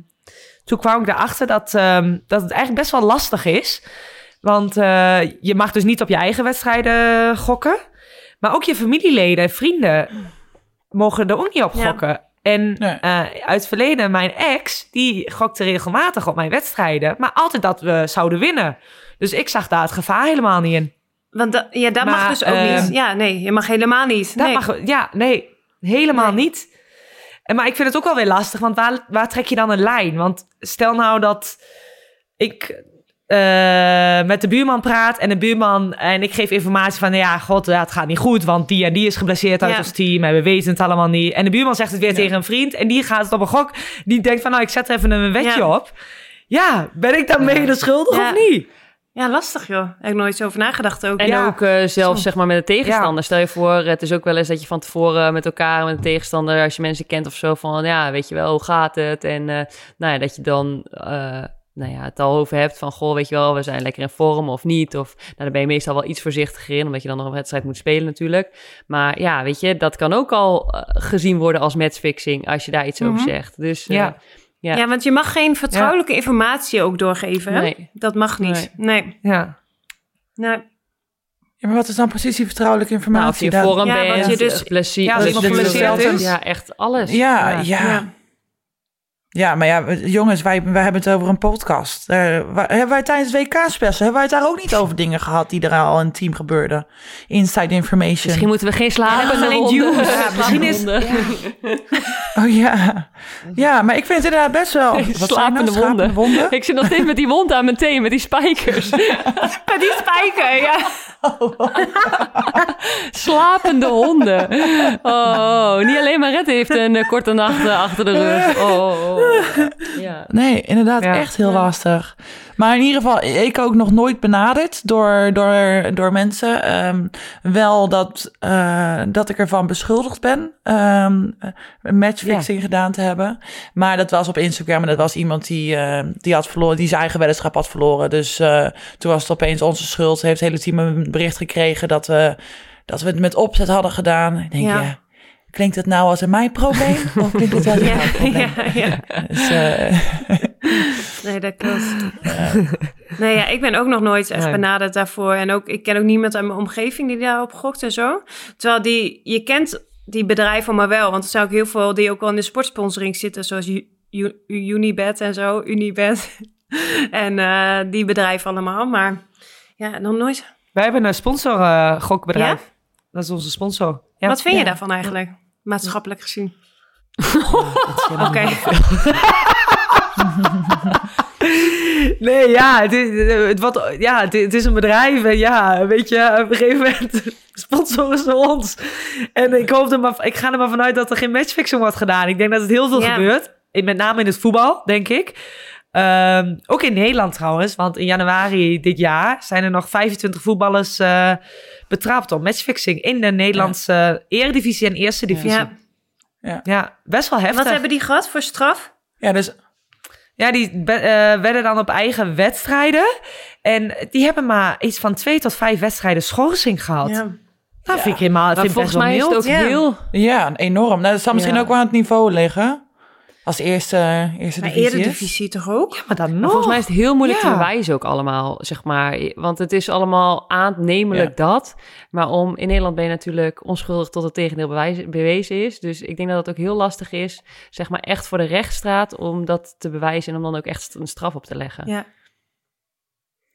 toen kwam ik erachter dat, ehm, dat het eigenlijk best wel lastig is. Want eh, je mag dus niet op je eigen wedstrijden gokken. Maar ook je familieleden en vrienden mogen er ook niet op gokken. Ja. En nee. uh, uit het verleden, mijn ex, die gokte regelmatig op mijn wedstrijden. Maar altijd dat we zouden winnen. Dus ik zag daar het gevaar helemaal niet in. Want da, ja, dat maar, mag dus ook uh, niet. Ja, nee, je mag helemaal niet. Dat nee. mag, ja, nee, helemaal nee. niet. En, maar ik vind het ook wel weer lastig, want waar, waar trek je dan een lijn? Want stel nou dat ik uh, met de buurman praat en de buurman en ik geef informatie van ja, god, ja, het gaat niet goed, want die en die is geblesseerd uit ja. ons team en we weten het allemaal niet. En de buurman zegt het weer ja. tegen een vriend en die gaat het op een gok. Die denkt van nou, ik zet er even een wetje op. Ja, ben ik dan mede schuldig of niet? Ja, lastig joh. Heb ik nooit zo over nagedacht ook. En ja. ook uh, zelfs zeg maar met de tegenstander. Stel je voor, het is ook wel eens dat je van tevoren met elkaar, met de tegenstander, als je mensen kent of zo, van ja, weet je wel, hoe gaat het? En uh, nou ja, dat je dan... Uh, nou ja, het al over hebt van, goh, weet je wel, we zijn lekker in vorm of niet. Of, nou, dan ben je meestal wel iets voorzichtiger in, omdat je dan nog een wedstrijd moet spelen natuurlijk. Maar ja, weet je, dat kan ook al uh, gezien worden als matchfixing, als je daar iets mm -hmm. over zegt. Dus uh, ja. Ja. ja, want je mag geen vertrouwelijke ja. informatie ook doorgeven. Hè? Nee. Dat mag niet. Nee. nee. Ja. Nee. Ja, maar wat is dan precies die vertrouwelijke informatie? Nou, of je vorm ja, bent, je dus, ja, als is. Ja, echt alles. Ja, ja. Ja. Maar ja, jongens, wij, wij hebben het over een podcast. Uh, wij, hebben wij tijdens WK-special, hebben wij het daar ook niet over dingen gehad die er al in het team gebeurden? Inside information. Misschien moeten we geen slapen, ja, alleen juice. Ja, misschien is... Ja. Oh ja. Ja, maar ik vind het inderdaad best wel... Wat slapende nou? wonden. wonden. Ik zit nog steeds met die wond aan mijn teen, met die spijkers. met die spijker, ja. Slapende honden. Oh, niet alleen Maret heeft een uh, korte nacht uh, achter de rug. Oh, ja. Nee, inderdaad, ja. echt heel lastig. Maar in ieder geval, ik ook nog nooit benaderd door, door, door mensen. Um, wel dat, uh, dat ik ervan beschuldigd ben um, matchfixing ja. gedaan te hebben. Maar dat was op Instagram en dat was iemand die, uh, die had verloren, die zijn eigen weddenschap had verloren. Dus uh, toen was het opeens onze schuld. Heeft het hele team een bericht gekregen dat we, dat we het met opzet hadden gedaan. Ik denk, ja. ja klinkt het nou als een mijn probleem? Of klinkt het als een ja, probleem? Ja, ja. Dus, uh... nee, dat klopt. Ja. Nee, ja, ik ben ook nog nooit echt benaderd daarvoor. En ook, ik ken ook niemand uit mijn omgeving die daarop gokt en zo. Terwijl die, je kent die bedrijven maar wel. Want er zijn ook heel veel die ook al in de sportsponsoring zitten. Zoals Unibet en zo, Unibet. en uh, die bedrijven allemaal. Maar ja, nog nooit. Wij hebben een sponsor uh, gokbedrijf. Ja? Dat is onze sponsor. Ja. Wat vind je daarvan eigenlijk? maatschappelijk gezien? Oké. nee, ja, het is, het, wat, ja, het, is een bedrijf. En ja, weet je, op een gegeven moment sponsoren ze ons. En ik, hoop er maar, ik ga er maar vanuit dat er geen matchfixing wordt gedaan. Ik denk dat het heel veel gebeurt. Met name in het voetbal, denk ik. Um, ook in Nederland trouwens, want in januari dit jaar zijn er nog 25 voetballers uh, betrapt op matchfixing in de Nederlandse ja. Eredivisie en Eerste Divisie. Ja. Ja. ja, best wel heftig. Wat hebben die gehad voor straf? Ja, dus ja, die uh, werden dan op eigen wedstrijden. En die hebben maar iets van twee tot vijf wedstrijden schorsing gehad. Ja. Dat vind ik helemaal. Vind volgens mij is het ook heel. Ja, enorm. Nou, dat zal misschien ook wel aan het niveau liggen. Als eerste, eerste maar divisie. Eerste divisie toch ook? Ja, maar dan nog. volgens mij is het heel moeilijk te bewijzen ook allemaal, zeg maar. Want het is allemaal aannemelijk dat. Maar om, in Nederland ben je natuurlijk onschuldig tot het tegendeel bewijs, bewezen is. Dus ik denk dat het ook heel lastig is, zeg maar echt voor de rechtsstraat... om dat te bewijzen en om dan ook echt een straf op te leggen. Ja.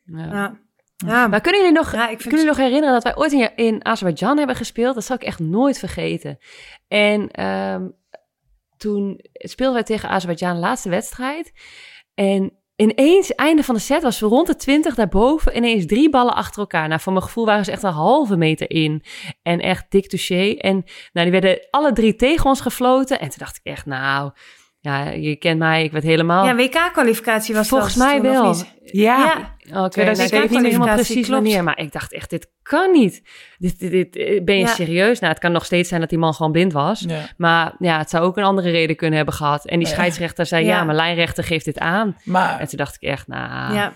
ja. Ja. Maar kunnen jullie nog, ja, kunnen jullie nog herinneren dat wij ooit in, in Azerbeidzjan hebben gespeeld? Dat zal ik echt nooit vergeten. En um, toen speelden wij tegen Azerbeidzjan de laatste wedstrijd. En ineens, einde van de set, was we rond de 20 daarboven. Ineens drie ballen achter elkaar. Nou, voor mijn gevoel waren ze echt een halve meter in. En echt dik touché. En nou, die werden alle drie tegen ons gefloten. En toen dacht ik echt, nou, ja, je kent mij, ik werd helemaal... Ja, WK-kwalificatie was Volgens mij wel. Ja. Oké, okay, nou, ik weet niet helemaal precies wanneer, maar ik dacht echt, dit kan niet. Dit, dit, dit eh, ben je serieus? Nou, het kan nog steeds zijn dat die man gewoon blind was. Maar ja, het zou ook een andere reden kunnen hebben gehad. En die scheidsrechter zei, ja, mijn lijnrechter geeft dit aan. Maar, en toen dacht ik echt, nou... Ja.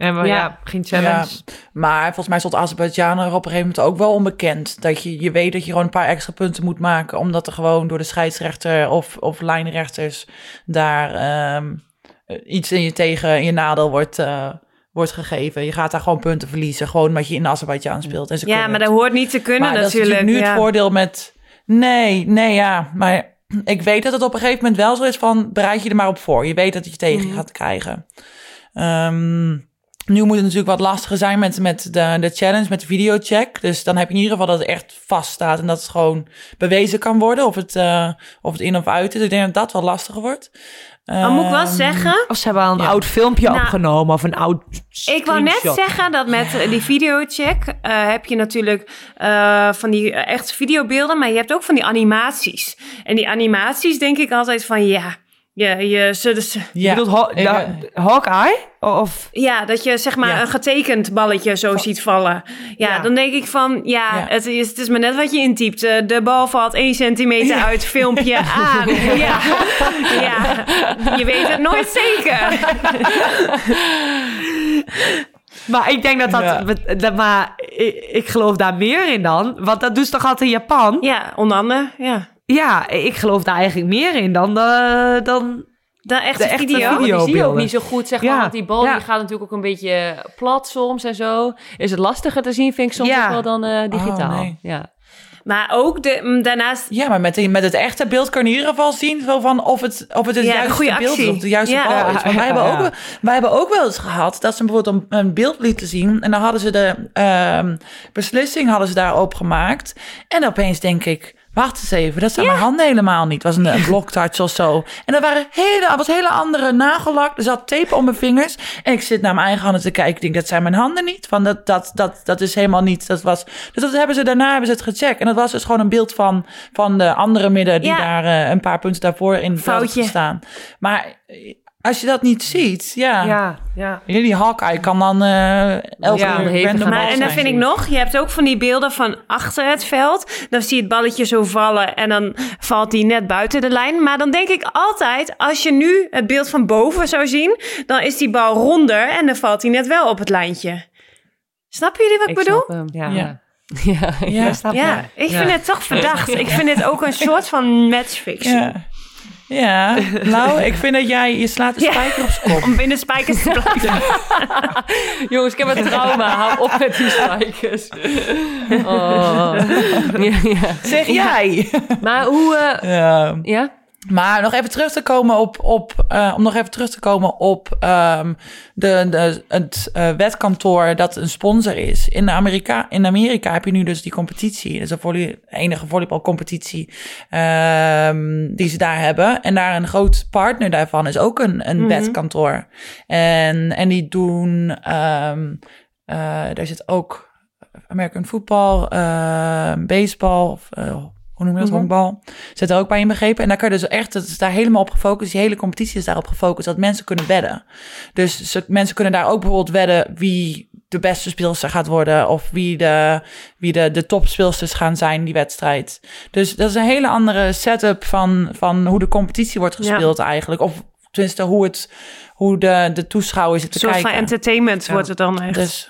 En ja. ja, geen challenge. maar volgens mij stond Azerbeidzjan er op een gegeven moment ook wel onbekend. Dat je, je weet dat je gewoon een paar extra punten moet maken. Omdat er gewoon door de scheidsrechter of, of lijnrechters daar ehm, iets in je tegen in je nadeel wordt, uh, wordt gegeven. Je gaat daar gewoon punten verliezen. Gewoon omdat je in Azerbeidzjan speelt. En ze ja, maar dat hoort niet te kunnen maar natuurlijk. Dat is nu het voordeel met... Nee, nee, ja. Maar ik weet dat het op een gegeven moment wel zo is van... bereid je er maar op voor. Je weet dat je tegen mm. gaat krijgen. Um, nu moet het natuurlijk wat lastiger zijn met, met de, de challenge, met de videocheck. Dus dan heb je in ieder geval dat het echt vast staat en dat het gewoon bewezen kan worden of het, uh, of het in of uit is. Ik denk dat dat wel lastiger wordt. Dan moet ik wel ehm, zeggen... Of ze hebben al een oud filmpje nou, opgenomen of een oud Ik wou net zeggen dat met die videocheck uh, heb je natuurlijk uh, van die echt videobeelden, maar je hebt ook van die animaties. En die animaties denk ik altijd van ja ja, je, ze, dus, ja. Je bedoelt ho Hawkeye? Of? Ja, dat je zeg maar een getekend balletje zo ziet vallen. Ja, dan denk ik van, ja, Het, is, het is maar net wat je intypt. Eh, de bal valt 1 centimeter uit, filmpje aan. Ja. ja, je weet het nooit zeker. Maar ik denk dat dat... dat maar ik, ik, geloof daar meer in dan. Want dat doet ze toch altijd in Japan? Ja, onder andere, ja. Ja, ik geloof daar eigenlijk meer in dan de, dan de echte, de video. video die zie je ook niet zo goed, zeg maar. Ja. Want die bal die gaat natuurlijk ook een beetje plat soms en zo. Is het lastiger te zien, vind ik soms ja. ook wel dan uh, digitaal. Oh, nee. Ja. Maar ook de, mm, daarnaast... Ja, maar met, met het echte beeld kan je in ieder geval zien... Zo van of het, of het het ja, juiste beeld is, of de juiste ja. bal is. Want wij, hebben ook, wij hebben ook wel eens gehad dat ze bijvoorbeeld een, een beeld lieten zien... en dan hadden ze de uh, beslissing hadden ze daarop gemaakt. En opeens denk ik wacht eens even, dat zijn mijn handen helemaal niet. Het was een, een of zo. En er waren hele, was hele andere nagellak. Er zat tape om mijn vingers. En ik zit naar mijn eigen handen te kijken. Ik denk, dat zijn mijn handen niet. Van dat, dat, dat, dat is helemaal niet. Dat was, dus dat hebben ze, daarna hebben ze het gecheckt. En dat was dus gewoon een beeld van, van de andere midden die daar uh, een paar punten daarvoor in Foutje. staan. Maar als je dat niet ziet, ja. Ja, ja. Jullie Hawkeye kan dan uh, elke ja, maar, En dan vind ik nog, je hebt ook van die beelden van achter het veld. Dan zie je het balletje zo vallen en dan valt die net buiten de lijn. Maar dan denk ik altijd, als je nu het beeld van boven zou zien... dan is die bal ronder en dan valt hij net wel op het lijntje. Snappen jullie wat ik, bedoel? ja. ja. Ja, ja, ja, ik vind het toch verdacht. Ik vind het ook een soort van matchfixing. Ja. Nou, ik vind dat jij, je slaat de spijker op zijn kop. Om binnen spijkers te blijven. Jongens, ik heb een trauma. Hou op met die spijkers. Oh. Ja, ja. Zeg jij. Maar hoe... Uh, ja. Maar nog even terug te komen op, op uh, om nog even terug te komen op um, de, de, het uh, wetkantoor dat een sponsor is. In Amerika, in Amerika heb je nu dus die competitie. Dat is volley, enige volleybalcompetitie um, die ze daar hebben. En daar een groot partner daarvan is ook een, een mm -hmm. wetkantoor. En, en die doen, um, uh, daar zit ook American football, baseball hoe noem je dat, honkbal, zit er ook bij inbegrepen. En daar kun je dus echt, het is daar helemaal op gefocust, die hele competitie is daarop gefocust, dat mensen kunnen wedden. Dus mensen kunnen daar ook bijvoorbeeld wedden wie de beste speelster gaat worden of wie de, wie de, de topspeelsters gaan zijn die wedstrijd. Dus dat is een hele andere setup van, van hoe de competitie wordt gespeeld eigenlijk. Of tenminste hoe, het, hoe de, de toeschouwer zit te kijken. Een soort van entertainment wordt het dan echt. Dus,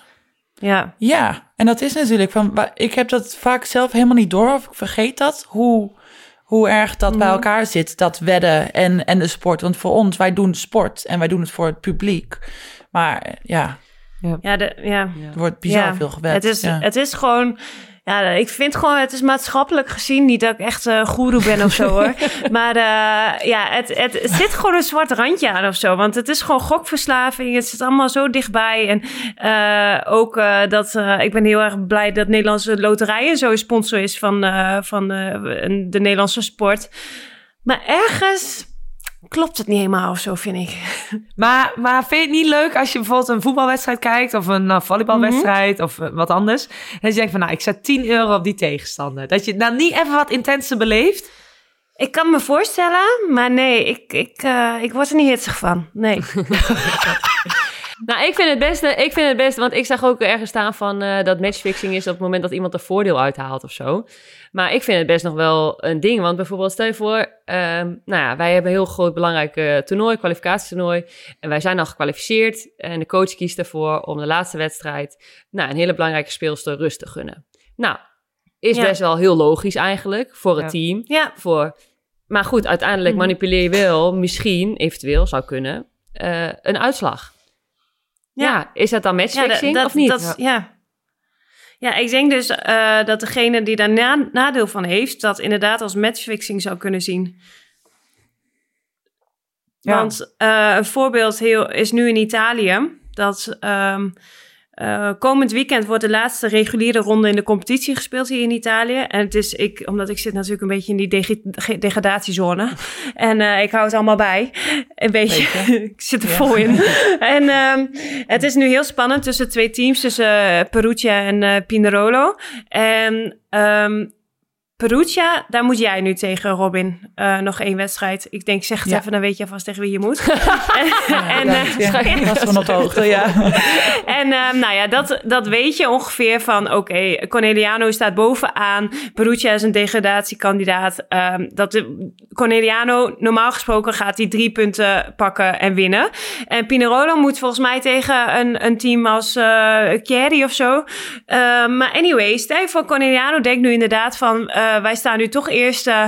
ja. ja, en dat is natuurlijk van, ik heb dat vaak zelf helemaal niet door of ik vergeet dat, hoe, hoe erg dat bij mhm. elkaar zit, dat wedden en, en de sport. Want voor ons, wij doen sport en wij doen het voor het publiek. Maar ja, ja, ja, de, ja. er wordt bizar veel gewet. Het is, het is gewoon ja, ik vind gewoon, het is maatschappelijk gezien niet dat ik echt uh, goeroe ben of zo hoor. maar uh, ja, het, het, zit gewoon een zwart randje aan of zo. Want het is gewoon gokverslaving. Het zit allemaal zo dichtbij. En uh, ook dat, ik ben heel erg blij dat Nederlandse loterijen zo sponsor is van, van de Nederlandse sport. Maar ergens klopt het niet helemaal of zo, vind ik. Maar, maar vind je het niet leuk als je bijvoorbeeld een voetbalwedstrijd kijkt... of een uh, volleybalwedstrijd mhm. of uh, wat anders... en je denkt van, nou, ik zet 10 euro op die tegenstander. Dat je dan niet even wat intenser beleeft? Ik kan me voorstellen, maar nee, ik, ik, uh, ik word er niet hitsig van. Nee. Nou, ik vind het beste, ik vind het beste, want ik zag ook ergens staan van uh, dat matchfixing is op het moment dat iemand er voordeel uithaalt of zo. Maar ik vind het best nog wel een ding, want bijvoorbeeld stel je voor, um, nou ja, wij hebben een heel groot belangrijk uh, toernooi, kwalificatietoernooi, en wij zijn al gekwalificeerd en de coach kiest ervoor om de laatste wedstrijd, nou, een hele belangrijke speelster rust te gunnen. Nou, is ja. best wel heel logisch eigenlijk voor het ja. team. Ja. Voor, maar goed, uiteindelijk mhm. manipuleer je wel, misschien, eventueel zou kunnen, uh, een uitslag. Ja. is dat dan matchfixing dat, of niet? Dat, ja. ja, ik denk dus uh, dat degene die daar na nadeel van heeft... dat inderdaad als matchfixing zou kunnen zien. Want uh, een voorbeeld heel, is nu in Italië... dat um, uh, komend weekend wordt de laatste reguliere ronde in de competitie gespeeld hier in Italië. En het is, ik, omdat ik zit natuurlijk een beetje in die de degradatiezone. en uh, ik hou het allemaal bij. Een beetje. ik zit er vol in. en uh, het is nu heel spannend tussen twee teams, tussen uh, Perugia en Pinerolo. En um, Perugia, daar moet jij nu tegen, Robin. Uh, nog één wedstrijd. Ik denk, zeg het even, dan weet je vast tegen wie je moet. en, ja, ja, dat is van het hoogte, ja. en uh, nou ja, dat, dat weet je ongeveer van, oké, okay, Corneliano staat bovenaan. Perugia is een degradatiekandidaat. Um, dat de, Corneliano, normaal gesproken gaat hij drie punten pakken en winnen. En Pinerolo moet volgens mij tegen een, een team als uh, Chieri of zo. Ehm, maar anyway, stel voor Corneliano denkt nu inderdaad van... Uh, wij staan nu toch eerst. Uh,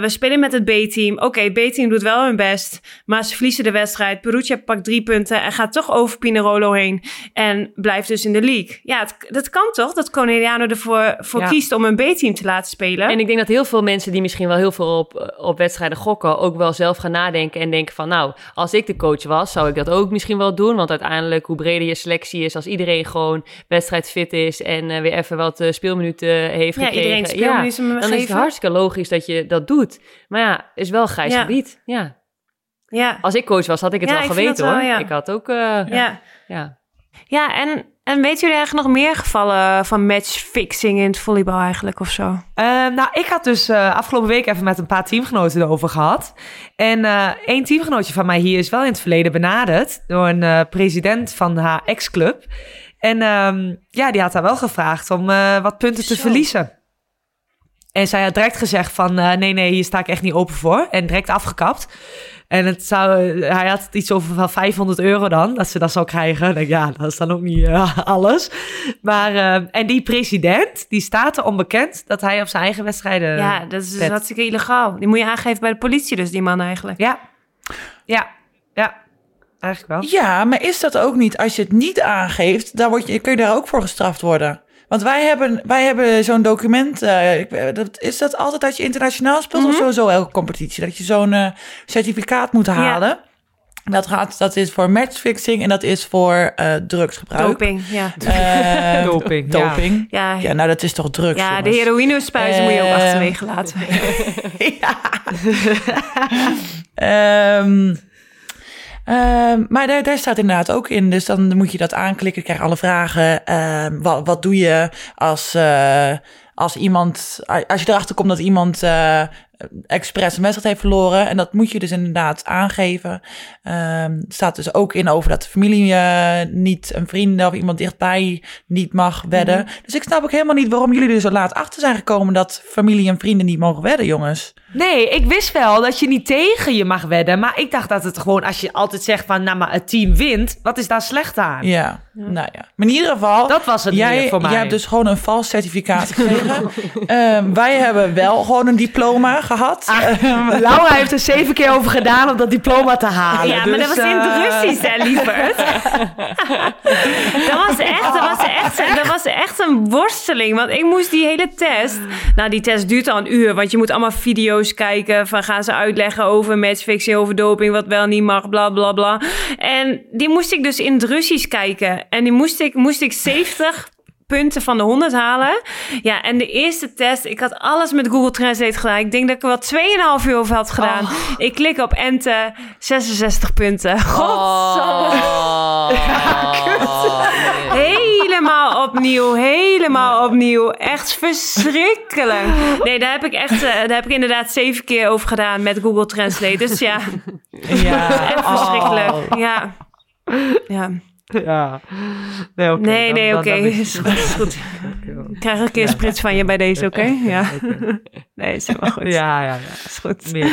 we spelen met het B-team. Oké, okay, B-team doet wel hun best. Maar ze verliezen de wedstrijd. Perugia pakt drie punten en gaat toch over Pinerolo heen. En blijft dus in de league. Ja, het, dat kan toch? Dat Corneliano ervoor voor kiest om een B-team te laten spelen. En ik denk dat heel veel mensen die misschien wel heel veel op, op wedstrijden gokken. ook wel zelf gaan nadenken en denken van. Nou, als ik de coach was, zou ik dat ook misschien wel doen. Want uiteindelijk, hoe breder je selectie is, als iedereen gewoon wedstrijdfit is. en uh, weer even wat speelminuten heeft ja, gekregen. Iedereen speelminuten dan geven. is het hartstikke logisch dat je dat doet. Maar ja, is wel grijs gebied. Ja. ja. Als ik coach was, had ik het wel geweten hoor. ik had ook... Uh, ja. ja. Ja, en, en weten jullie eigenlijk nog meer gevallen van matchfixing in het volleybal eigenlijk of zo? Uh, nou, ik had dus uh, afgelopen week even met een paar teamgenoten erover gehad. En uh, één teamgenootje van mij hier is wel in het verleden benaderd door een president van haar ex-club. En um, ja, die had haar wel gevraagd om wat punten te verliezen. En zij had direct gezegd van uh, nee, nee, hier sta ik echt niet open voor. En direct afgekapt. En het zou, hij had iets over van 500 euro dan, dat ze dat zou krijgen. denk, ja, dat is dan ook niet uh, alles. Maar, uh, en die president, die staat er onbekend dat hij op zijn eigen wedstrijden... Ja, dat is dus hartstikke illegaal. Die moet je aangeven bij de politie dus, die man eigenlijk. Ja, ja, ja. Eigenlijk wel. Ja, maar is dat ook niet, als je het niet aangeeft, dan word je, kun je daar ook voor gestraft worden. Want wij hebben, wij hebben zo'n document. Uh, dat, is dat altijd dat je internationaal speelt of mhm. sowieso elke competitie? Dat je zo'n uh, certificaat moet halen. Dat, gaat, dat is voor matchfixing en dat is voor uh, drugsgebruik. Doping, ja. Uh, doping, doping. Ja. ja. nou dat is toch drugs, Ja, de heroïnespuizen uh, moet je ook achterwege laten. ja. um, Um, maar daar, daar staat inderdaad ook in. Dus dan moet je dat aanklikken, krijg alle vragen. Um, wat, wat doe je als, uh, als iemand, als je erachter komt dat iemand uh, expres een wedstrijd heeft verloren. En dat moet je dus inderdaad aangeven. Um, staat dus ook in over dat de familie uh, niet een vrienden of iemand dichtbij niet mag wedden. Mhm. Dus ik snap ook helemaal niet waarom jullie er zo laat achter zijn gekomen dat familie en vrienden niet mogen wedden, jongens. Nee, ik wist wel dat je niet tegen je mag wedden. Maar ik dacht dat het gewoon, als je altijd zegt van, nou maar het team wint, wat is daar slecht aan? Ja, nou ja. Maar in ieder geval. Dat was het jij, voor mij. Jij hebt dus gewoon een vals certificaat gekregen. um, wij hebben wel gewoon een diploma gehad. Ah, ehm, Laura heeft er zeven keer over gedaan om dat diploma te halen. Ja, maar dat dus, was in het uh... Russisch, hè, lieverd. dat, was echt, dat, was echt, dat was echt een worsteling. Want ik moest die hele test... Nou, die test duurt al een uur, want je moet allemaal video's kijken. Van gaan ze uitleggen over matchfixing, over doping, wat wel niet mag, bla bla bla. En die moest ik dus in het Russisch kijken. En die moest ik, moest ik 70 punten van de 100 halen. Ja, en de eerste test, ik had alles met Google Translate gedaan. Ik denk dat ik er wel 2,5 uur over had gedaan. Oh. Ik klik op enter, 66 punten. Godsamme. Oh. helemaal opnieuw, helemaal opnieuw. Echt verschrikkelijk. Nee, daar heb ik echt, uh, daar heb ik inderdaad zeven keer over gedaan met Google Translate. Dus ja, ja. echt verschrikkelijk. Oh. Ja. Ja. Ja. Nee, oké. Nee, nee, oké. Is goed. Ik krijg een keer ja. sprits van je bij deze, oké? Okay? Ja. nee, is helemaal goed. Ja, ja, ja. Is goed. Meer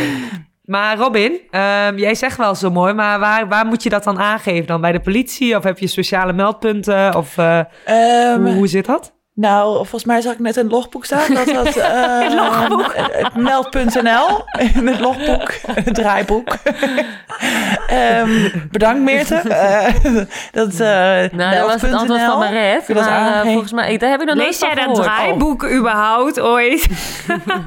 maar Robin, um, jij zegt wel zo mooi, maar waar, waar moet je dat dan aangeven? Dan bij de politie? Of heb je sociale meldpunten? Of uh, um, hoe, hoe zit dat? Nou, volgens mij zag ik net het logboek staan dat uh, logboek. meld.nl in het logboek, het draaiboek. um, bedankt Meerte. Uh, dat, uh, nou, dat was het antwoord van Maret. Maar, volgens mij, daar heb ik nog Lees jij dat draaiboek oh. überhaupt ooit?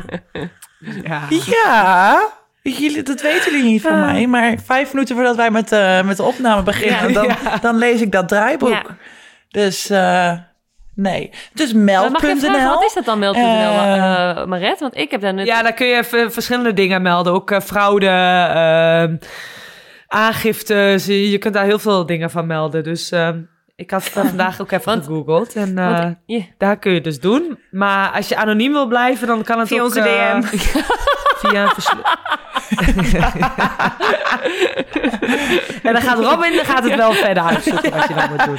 ja. ja. Jullie, dat weten jullie niet van mij, maar vijf minuten voordat wij met, met de opname beginnen, ja, dan, ja. dan lees ik dat draaiboek. Dus Nee. Dus meld.nl. Wat is dat dan meld.nl, uh, uh, Maret? Want ik heb daar net... Ja, daar kun je verschillende dingen melden. Ook uh, fraude, ehm, aangiftes. Je kunt daar heel veel dingen van melden. Dus ehm, ik had het vandaag ook even gegoogeld. En want, yeah. daar kun je dus doen. Maar als je anoniem wil blijven, dan kan het via ook... Onze DM. via een en dan gaat Robin, dan gaat het wel verder uitzoeken wat je dan moet doen.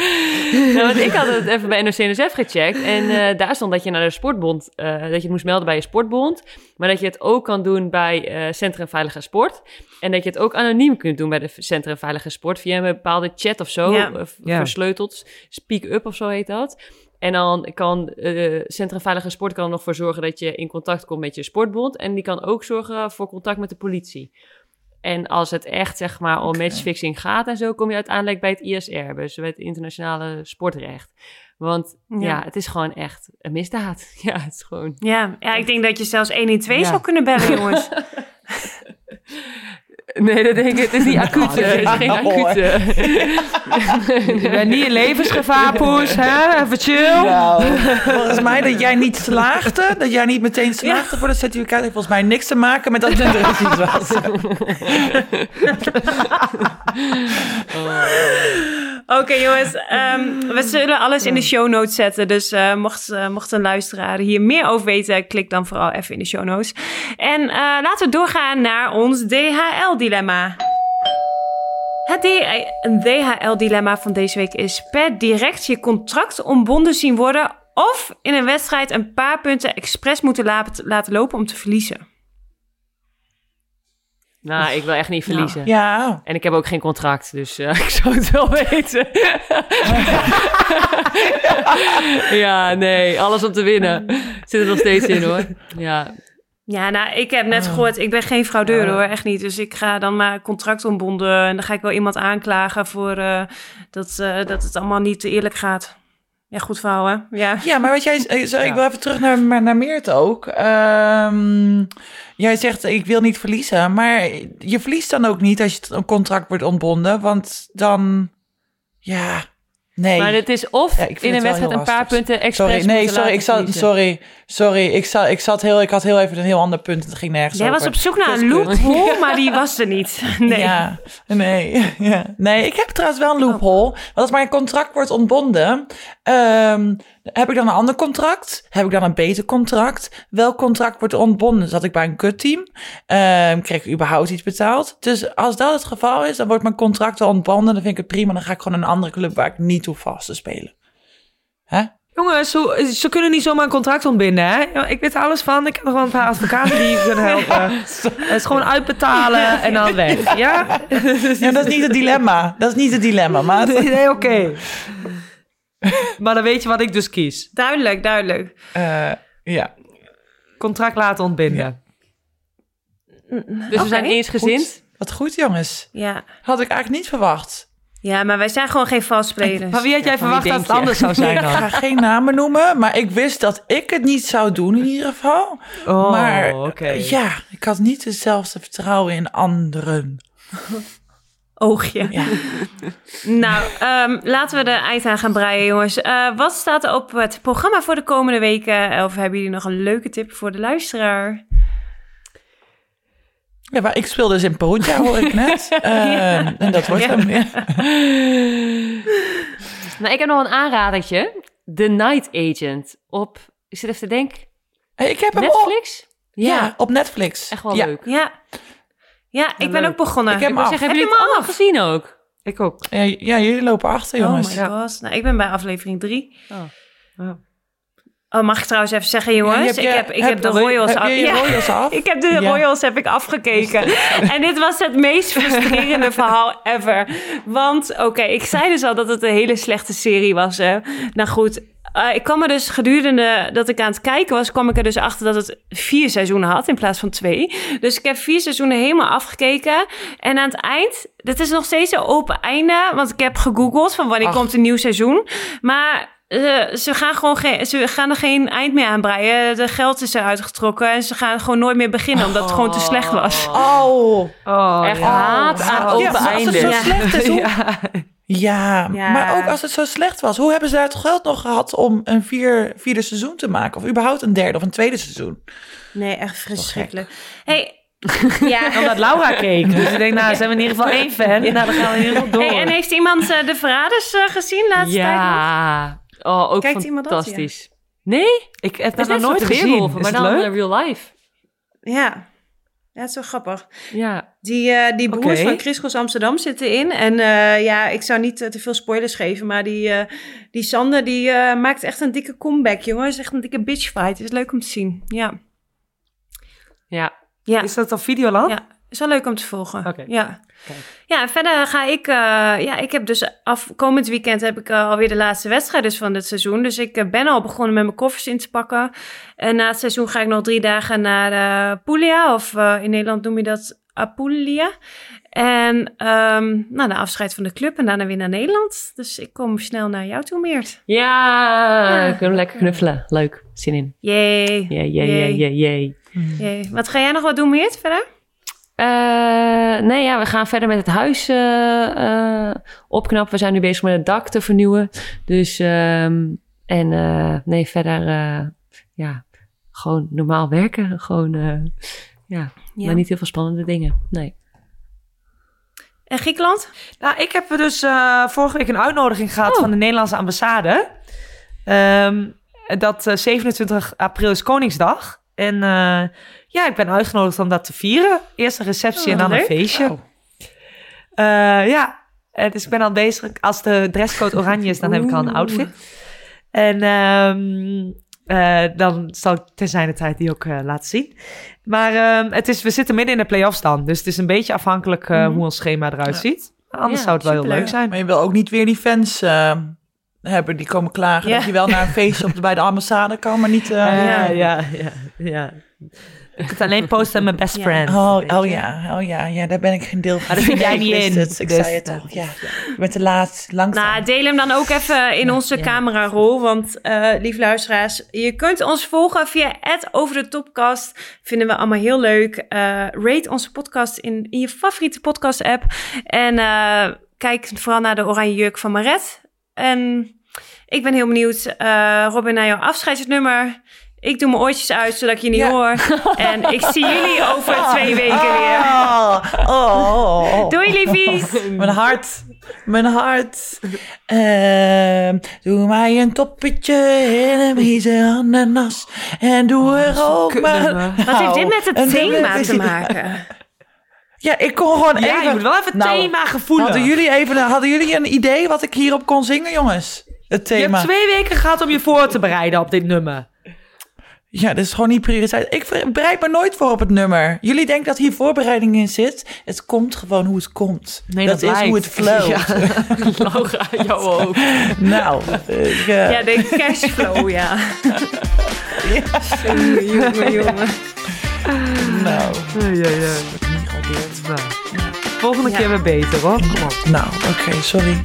Nou, want ik had het even bij NOC-NSF gecheckt. En uh, daar stond dat je naar de sportbond, uh, dat je het moest melden bij je sportbond. Maar dat je het ook kan doen bij uh, Centrum Veilige Sport. En dat je het ook anoniem kunt doen bij de Centrum Veilige Sport. Via een bepaalde chat of zo, ja. versleuteld. Speak Up of zo heet dat. En dan kan uh, Centrum Veilige Sport kan er nog voor zorgen dat je in contact komt met je sportbond. En die kan ook zorgen voor contact met de politie. En als het echt zeg maar om matchfixing gaat en zo, kom je uiteindelijk bij het ISR, dus bij het internationale sportrecht. Want ja. het is gewoon echt een misdaad. Ja, het is gewoon. Ja, ja ik denk dat je zelfs 112 ja. zou kunnen bellen, jongens. Nee, dat denk ik. Het is niet acuut. Het is geen acute. Je bent niet in levensgevaar, poes. Hè? Even chill. Nou, volgens mij dat jij niet slaagde, dat jij niet meteen slaagde voor de certificaat, heeft volgens mij niks te maken met dat het Russisch was. oh. Oké jongens, um, we zullen alles in de show notes zetten. Dus uh, mocht, uh, mocht een luisteraar hier meer over weten, klik dan vooral even in de show notes. En uh, laten we doorgaan naar ons DHL-dilemma. Het DHL-dilemma van deze week is per direct je contract ontbonden zien worden of in een wedstrijd een paar punten expres moeten laten lopen om te verliezen. Nou, ik wil echt niet verliezen. Ja. En ik heb ook geen contract, dus uh, ik zou het wel weten. ja, nee, alles om te winnen. Zit er nog steeds in hoor. Ja. Ja, nou, ik heb net gehoord, ik ben geen fraudeur hoor, echt niet. Dus ik ga dan maar contract ontbonden en dan ga ik wel iemand aanklagen voor uh, dat, uh, dat het allemaal niet eerlijk gaat. Ja, goed verhaal, Ja. ja, maar wat jij... Sorry, ik wil even terug naar, naar Meert ook. Um, jij zegt, ik wil niet verliezen. Maar je verliest dan ook niet als je een contract wordt ontbonden. Want dan... Ja, Nee. Maar het is of in een wedstrijd een paar punten expres Sorry, nee, sorry, ik zat, sorry, sorry, ik zat, ik zat heel, ik had heel even een heel ander punt. Het ging nergens Jij was op zoek naar een loophole, maar die was er niet. Nee. Ja, nee, ja. nee, ik heb trouwens wel een loophole. Want als mijn contract wordt ontbonden, um, heb ik dan een ander contract? Heb ik dan een beter contract? Welk contract wordt ontbonden? Zat ik bij een kutteam? Um, kreeg ik überhaupt iets betaald? Dus als dat het geval is, dan wordt mijn contract wel ontbonden. Dan vind ik het prima. Dan ga ik gewoon een andere club waar ik niet toe vast te spelen. Hè? Jongens, ze, ze kunnen niet zomaar een contract ontbinden, hè? Ik weet er alles van. Ik heb nog wel een paar advocaten die kunnen helpen. Het is gewoon uitbetalen en dan weg, ja? ja? Dat is niet het dilemma. Dat is niet het dilemma, maar... Nee, oké. maar dan weet je wat ik dus kies. Duidelijk, duidelijk. Uh, ja. Contract laten ontbinden. Dus we zijn eensgezind. Wat goed, jongens. Ja. Had ik eigenlijk niet verwacht. Ja, maar wij zijn gewoon geen vastspelers. Maar wie had jij verwacht dat het anders zou zijn dan? Ik ga geen namen noemen, maar ik wist dat ik het niet zou doen in ieder geval. Oh, maar okay. ja, ik had niet hetzelfde vertrouwen in anderen oogje. Ja. nou, um, laten we de eind aan gaan breien, jongens. Uh, wat staat er op het programma voor de komende weken? Of hebben jullie nog een leuke tip voor de luisteraar? Ja, maar ik speel dus in Perugia, hoor ik net. Uh, ja. En dat wordt hem weer. nou, ik heb nog een aanradertje. The Night Agent op... Ik zit even te denken... Ik heb Netflix? Hem ja. ja, op Netflix. Echt wel ja. leuk. Ja. Ja, ik ben ook begonnen. Ik heb, hem zeggen, jullie het allemaal gezien ook? Ik ook. Ja, ja, jullie lopen achter, jongens. Oh my god. Nou, ik ben bij aflevering drie. Oh. oh. Oh, mag ik trouwens even zeggen, jongens? ik heb, ik heb, de Royals, af. Ja, Royals af. ik heb de Royals heb ik afgekeken. en dit was het meest frustrerende verhaal ever. Want, oké, ik zei dus al dat het een hele slechte serie was. Hè. Nou goed, uh, ik kwam er dus gedurende dat ik aan het kijken was, kwam ik er dus achter dat het vier seizoenen had in plaats van twee. Dus ik heb vier seizoenen helemaal afgekeken. En aan het eind, dit is nog steeds een open einde, want ik heb gegoogeld van wanneer komt een nieuw seizoen. Maar uh, ze, gaan gewoon geen, ze gaan er geen eind meer aan breien. De geld is eruit getrokken en ze gaan gewoon nooit meer beginnen, omdat het gewoon te slecht was. Oh, oh echt haat aan open ja, einde. Zo slecht is, ja. Ja, maar ook als het zo slecht was. Hoe hebben ze daar het geld nog gehad om een vier, vierde seizoen te maken? Of überhaupt een derde of een tweede seizoen? Nee, echt verschrikkelijk. Hey, ja. Omdat Laura keek. Dus ik denk, nou, zijn we in ieder geval één fan. Nou, dan gaan we in ieder geval door. Hey, en heeft iemand uh, de Verraders uh, gezien laatste ja. tijd nog? Oh, ook Kijkt fantastisch. Dat, ja? Nee? Ik heb het nog nooit gezien. Maar dan in real life. Ja. Ja, het is wel grappig. Ja. Die, uh, die broers okay. van Chris Amsterdam zitten in. En uh, ja, ik zou niet uh, te veel spoilers geven, maar die, die Sander die maakt echt een dikke comeback, jongen. Het is echt een dikke bitch fight. Het is leuk om te zien. Ja. Ja. ja. Is dat op Videoland? Ja, is wel leuk om te volgen. Ja. Ja, verder ga ik. Uh, ja, ik heb dus afkomend weekend heb ik uh, alweer de laatste wedstrijd dus van dit seizoen. Dus ik uh, ben al begonnen met mijn koffers in te pakken. En na het seizoen ga ik nog drie dagen naar Puglia. Of in Nederland noem je dat Apulia. En um, nou, de afscheid van de club en daarna weer naar Nederland. Dus ik kom snel naar jou toe, Meert. Ja, ja. kunnen lekker knuffelen. Leuk, zin in. Jee, jee, jee, jee. jee. Wat ga jij nog wat doen, Meert, verder? Uh, nee, ja, we gaan verder met het huis uh, uh, opknappen. We zijn nu bezig met het dak te vernieuwen. Dus, um, en nee, verder, ja, gewoon normaal werken. Gewoon, ja, ja, maar niet heel veel spannende dingen. Nee. En Griekenland? Nou, ik heb dus vorige week een uitnodiging gehad oh. van de Nederlandse ambassade. Um, dat 27 april is Koningsdag. En uh, ja, ik ben uitgenodigd om dat te vieren. Eerst een receptie en oh, dan een feestje. Wow. Uh, ja, dus ik ben al bezig. Als de dresscode oranje is, dan heb ik al een outfit. En um, uh, dan zal ik ten zijne tijd die ook laten zien. Maar um, het is, we zitten midden in de play-offs dan. Dus het is een beetje afhankelijk mm. hoe ons schema eruit ziet. Anders ja, zou het wel heel leuk zijn. Maar je wil ook niet weer die fans hebben die komen klagen. Dat je wel naar een feestje op, bij de ambassade kan, maar niet... Uh, ja, ja, ja, ja. Ik het alleen posten aan mijn best friend. Oh, oh ja, oh ja, ja, daar ben ik geen deel van. Maar daar vind jij niet in. Het. Ik dus, zei het al, ja. Je bent te laat, langzaam. Nou, deel hem dan ook even in onze ja. camerarol. Want, uh, lieve luisteraars, je kunt ons volgen via het Over de Topcast. Vinden we allemaal heel leuk. Uh, rate onze podcast in, in je favoriete podcast-app. En uh, kijk vooral naar de oranje jurk van Maret. En ik ben heel benieuwd, uh, Robin, naar jouw afscheidsnummer. Ik doe mijn oortjes uit, zodat ik je niet ja. hoor. En ik zie jullie over twee weken weer. Oh, oh, oh. Doei, liefies. Mijn hart. Mijn hart. Uh, doe mij een toppetje in een wieze ananas. En doe er ook maar... Wat heeft dit met het thema te maken? Ja, ik kon gewoon ja, even... je moet wel even het nou, thema gevoelen. Hadden jullie, even, hadden jullie een idee wat ik hierop kon zingen, jongens? Het thema. Je hebt twee weken gehad om je voor te bereiden op dit nummer. Ja, dat is gewoon niet prioriteit. Ik bereid me nooit voor op het nummer. Jullie denken dat hier voorbereiding in zit. Het komt gewoon hoe het komt. Nee, dat, dat is hoe het flow. Ja. Laura, jou ook. nou. Ik, uh... Ja, de cashflow, ja. ja. Jongen, jongen. Nou. Ja, ja, ja. Niet gewaardeerd. Volgende ja. keer weer beter, hoor. Kom op. Nou, oké, okay, sorry.